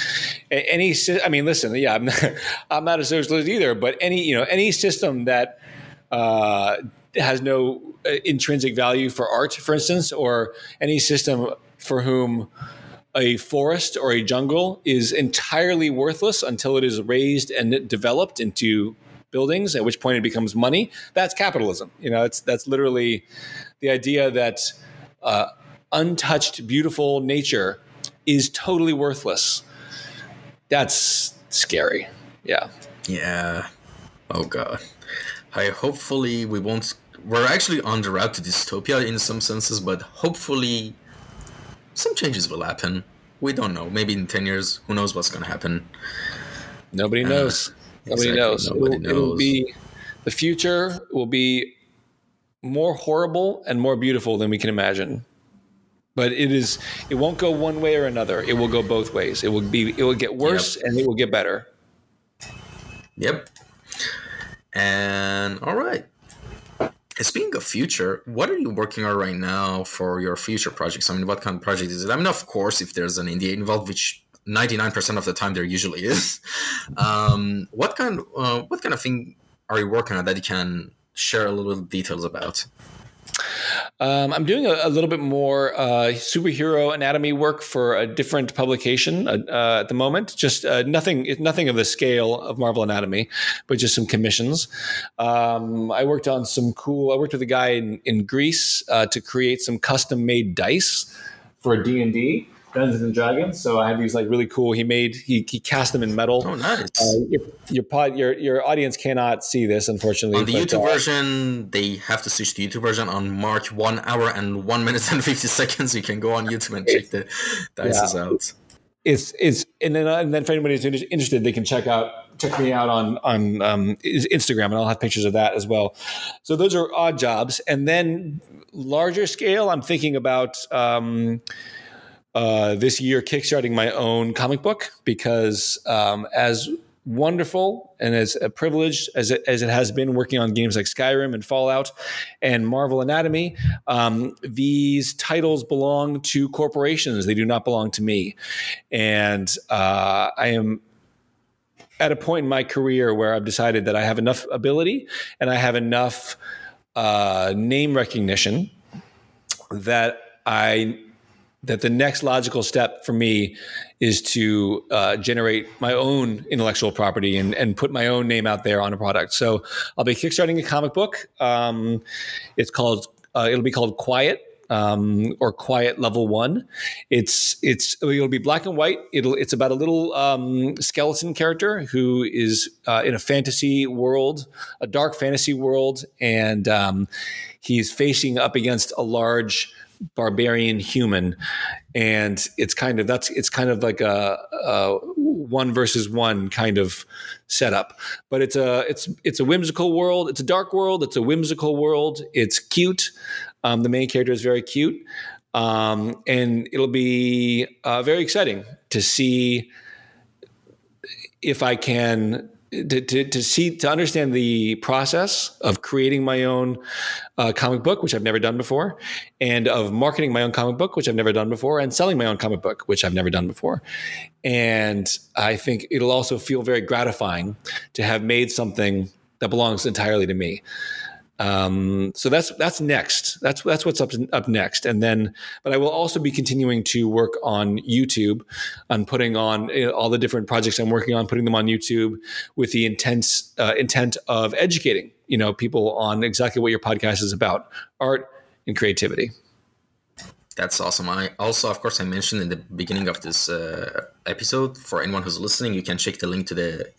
any. I mean, listen, yeah, I'm (laughs) not, I'm not a socialist either, but any you know any system that uh, has no uh, intrinsic value for art, for instance, or any system for whom a forest or a jungle is entirely worthless until it is razed and developed into buildings, at which point it becomes money. That's capitalism. You know, it's that's literally the idea that uh, untouched, beautiful nature is totally worthless. That's scary. Yeah. Yeah. Oh god. I hopefully we won't. We're actually on the route to dystopia in some senses, but hopefully some changes will happen. We don't know. Maybe in ten years, who knows what's going to happen? Nobody uh, knows. Nobody exactly. knows. Nobody it'll, knows. It'll be the future will be more horrible and more beautiful than we can imagine but it is it won't go one way or another it will go both ways it will be it will get worse yep. and it will get better yep and all right speaking of future what are you working on right now for your future projects i mean what kind of project is it i mean of course if there's an NDA involved which 99% of the time there usually is um, what kind uh, what kind of thing are you working on that you can share a little details about um, I'm doing a, a, little bit more uh, superhero anatomy work for a different publication uh, uh, at the moment. Just uh, nothing, nothing of the scale of Marvel Anatomy, but just some commissions. Um, I worked on some cool. I worked with a guy in, in Greece uh, to create some custom made dice for D and D. Dungeons and Dragons. So I have these like really cool. He made he, he cast them in metal. Oh, nice. Uh, your, your pod your your audience cannot see this unfortunately. On the YouTube uh, version, they have to switch to YouTube version on March one hour and one minute and fifty seconds. You can go on YouTube and check the dice yeah. out. It's it's and then and then for anybody who's interested, they can check out check me out on on um, Instagram, and I'll have pictures of that as well. So those are odd jobs, and then larger scale, I'm thinking about. Um, uh, this year kickstarting my own comic book because um, as wonderful and as a privilege as it, as it has been working on games like Skyrim and Fallout and Marvel Anatomy, um, these titles belong to corporations. They do not belong to me. And uh, I am at a point in my career where I've decided that I have enough ability and I have enough uh, name recognition that I that the next logical step for me is to uh, generate my own intellectual property and, and put my own name out there on a product. So I'll be kickstarting a comic book. Um, it's called uh, it'll be called Quiet. Um, or quiet level one. It's it's it'll be black and white. It'll it's about a little um, skeleton character who is uh, in a fantasy world, a dark fantasy world, and um, he's facing up against a large barbarian human and it's kind of that's it's kind of like a, a, one versus one kind of setup. But it's a it's it's a whimsical world. It's a dark world. It's a whimsical world. It's cute. Um, the main character is very cute. Um, and it'll be uh, very exciting to see if i can to, to, to, see to understand the process of creating my own uh, comic book which i've never done before and of marketing my own comic book which i've never done before and selling my own comic book which i've never done before. And i think it'll also feel very gratifying to have made something that belongs entirely to me um, so that's that's next. That's that's what's up up next, and then. But I will also be continuing to work on YouTube, on putting on know, all the different projects I'm working on, putting them on YouTube with the intense uh, intent of educating you know people on exactly what your podcast is about, art and creativity. That's awesome. I also, of course, I mentioned in the beginning of this uh, episode for anyone who's listening, you can check the link to the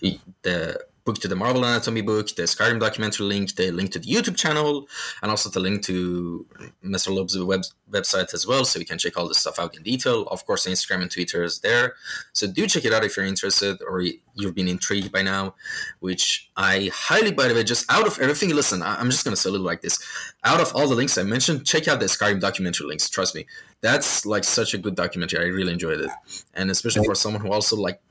the book to the Marvel Anatomy book, the Skyrim documentary link, the link to the YouTube channel, and also the link to Mr. Lobe's web, website as well, so you can check all this stuff out in detail. Of course, Instagram and Twitter is there, so do check it out if you're interested or you've been intrigued by now. Which I highly, by the way, just out of everything. Listen, I'm just gonna say a little like this: out of all the links I mentioned, check out the Skyrim documentary links. Trust me, that's like such a good documentary. I really enjoyed it, and especially for someone who also like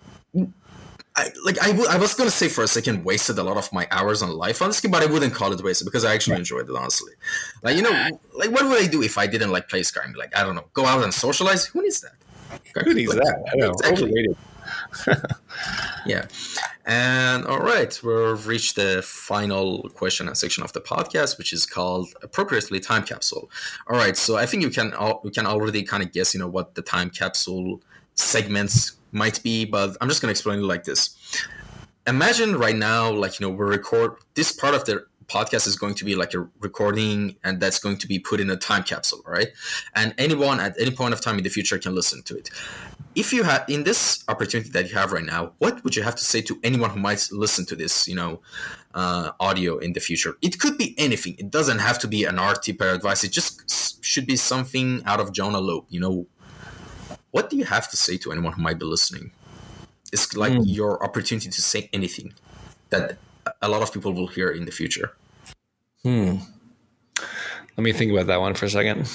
I, like I, w- I was gonna say for a second wasted a lot of my hours on life honestly but i wouldn't call it wasted because i actually enjoyed it honestly. Like you know like what would i do if i didn't like play skyrim? Like i don't know go out and socialize? Who needs that? Who needs like, that? I know, exactly. (laughs) yeah. And all right we've reached the final question and section of the podcast which is called appropriately time capsule. All right so i think you can all, you can already kind of guess you know what the time capsule segments might be, but I'm just gonna explain it like this. Imagine right now, like you know, we record this part of the podcast is going to be like a recording and that's going to be put in a time capsule right? And anyone at any point of time in the future can listen to it. If you have in this opportunity that you have right now what would you have to say to anyone who might listen to this you know uh, audio in the future? It could be anything. It doesn't have to be an tip or advice it just should be something out of Jonah Lobe you know what do you have to say to anyone who might be listening? It's like mm. your opportunity to say anything that a lot of people will hear in the future. Hmm. Let me think about that one for a second.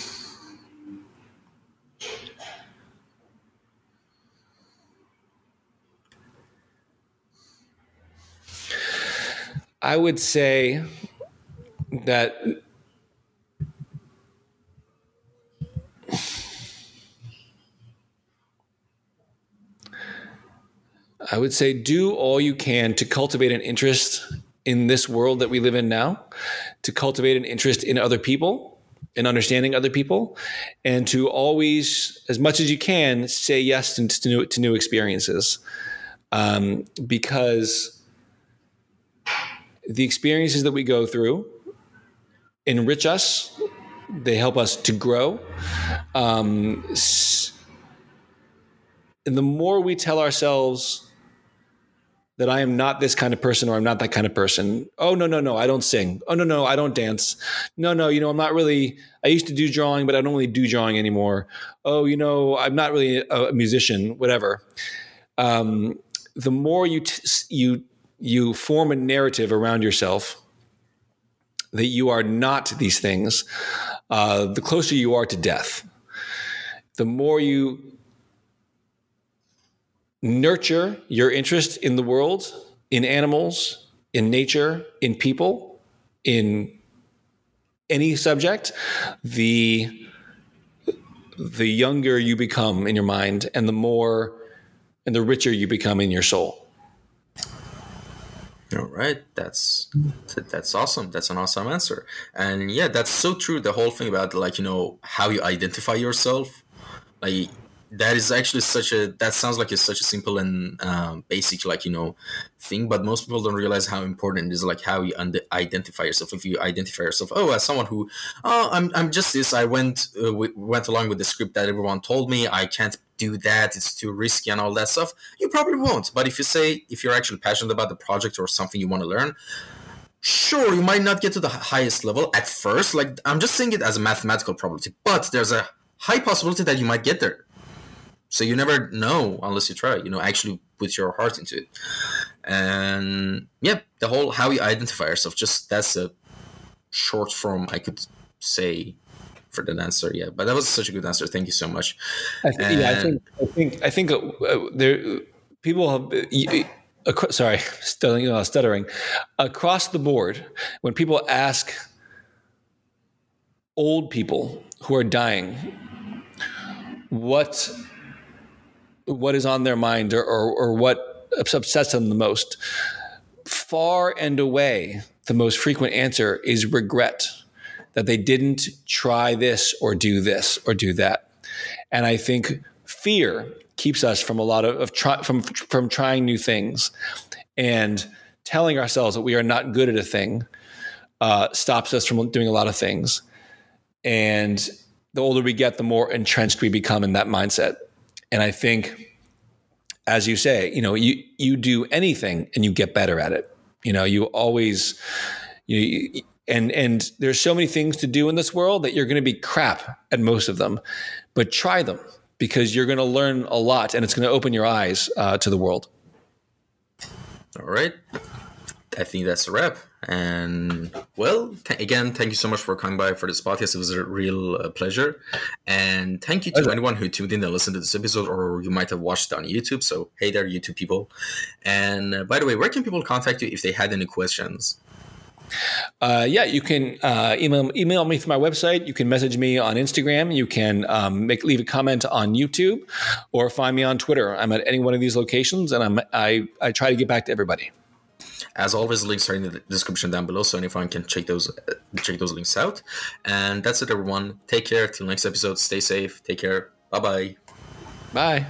I would say that I would say do all you can to cultivate an interest in this world that we live in now, to cultivate an interest in other people, in understanding other people, and to always, as much as you can, say yes to, to new, to new experiences. Um, because the experiences that we go through enrich us, they help us to grow. Um, and the more we tell ourselves, that I am not this kind of person or I'm not that kind of person. Oh, no, no, no, I don't sing. Oh, no, no, I don't dance. No, no, you know, I'm not really, I used to do drawing, but I don't really do drawing anymore. Oh, you know, I'm not really a musician, whatever. Um, the more you, t- you, you form a narrative around yourself that you are not these things, uh, the closer you are to death. The more you nurture your interest in the world, in animals, in nature, in people, in any subject, the the younger you become in your mind and the more and the richer you become in your soul. All right, that's that's awesome. That's an awesome answer. And yeah, that's so true. The whole thing about like you know how you identify yourself, like that is actually such a that sounds like it's such a simple and um, basic like you know thing but most people don't realize how important it is like how you identify yourself. If you identify yourself oh as someone who oh i'm, I'm just this i went uh, w- went along with the script that everyone told me i can't do that it's too risky and all that stuff you probably won't. But if you say if you're actually passionate about the project or something you want to learn sure you might not get to the highest level at first like i'm just saying it as a mathematical probability but there's a high possibility that you might get there so you never know unless you try you know actually put your heart into it. And yeah the whole how you identify yourself just that's a short form i could say for that answer yeah. But that was such a good answer. Thank you so much. I think, yeah, I think i think i think uh, there people have uh, sorry (laughs) stuttering, uh, stuttering. Across the board when people ask old people who are dying what what is on their mind or, or, or what upsets them the most. Far and away, the most frequent answer is regret that they didn't try this or do this or do that. And I think fear keeps us from a lot of, of try, from from trying new things and telling ourselves that we are not good at a thing uh, stops us from doing a lot of things. And the older we get, the more entrenched we become in that mindset. And I think, as you say, you know, you you do anything and you get better at it. You know, you always you, and and there's so many things to do in this world that you're going to be crap at most of them, but try them because you're going to learn a lot and it's going to open your eyes uh, to the world. All right. I think that's a wrap. And well, th- again, thank you so much for coming by for this podcast. It was a real uh, pleasure. And thank you to pleasure. anyone who tuned in and listened to this episode, or you might have watched it on YouTube. So, hey there, YouTube people. And uh, by the way, where can people contact you if they had any questions? Uh, yeah, you can uh, email email me through my website. You can message me on Instagram. You can um, make leave a comment on YouTube, or find me on Twitter. I'm at any one of these locations, and I'm I I try to get back to everybody. As always, links are in the description down below, so anyone can check those check those links out. And that's it, everyone. Take care. Till next episode. Stay safe. Take care. Bye-bye. Bye.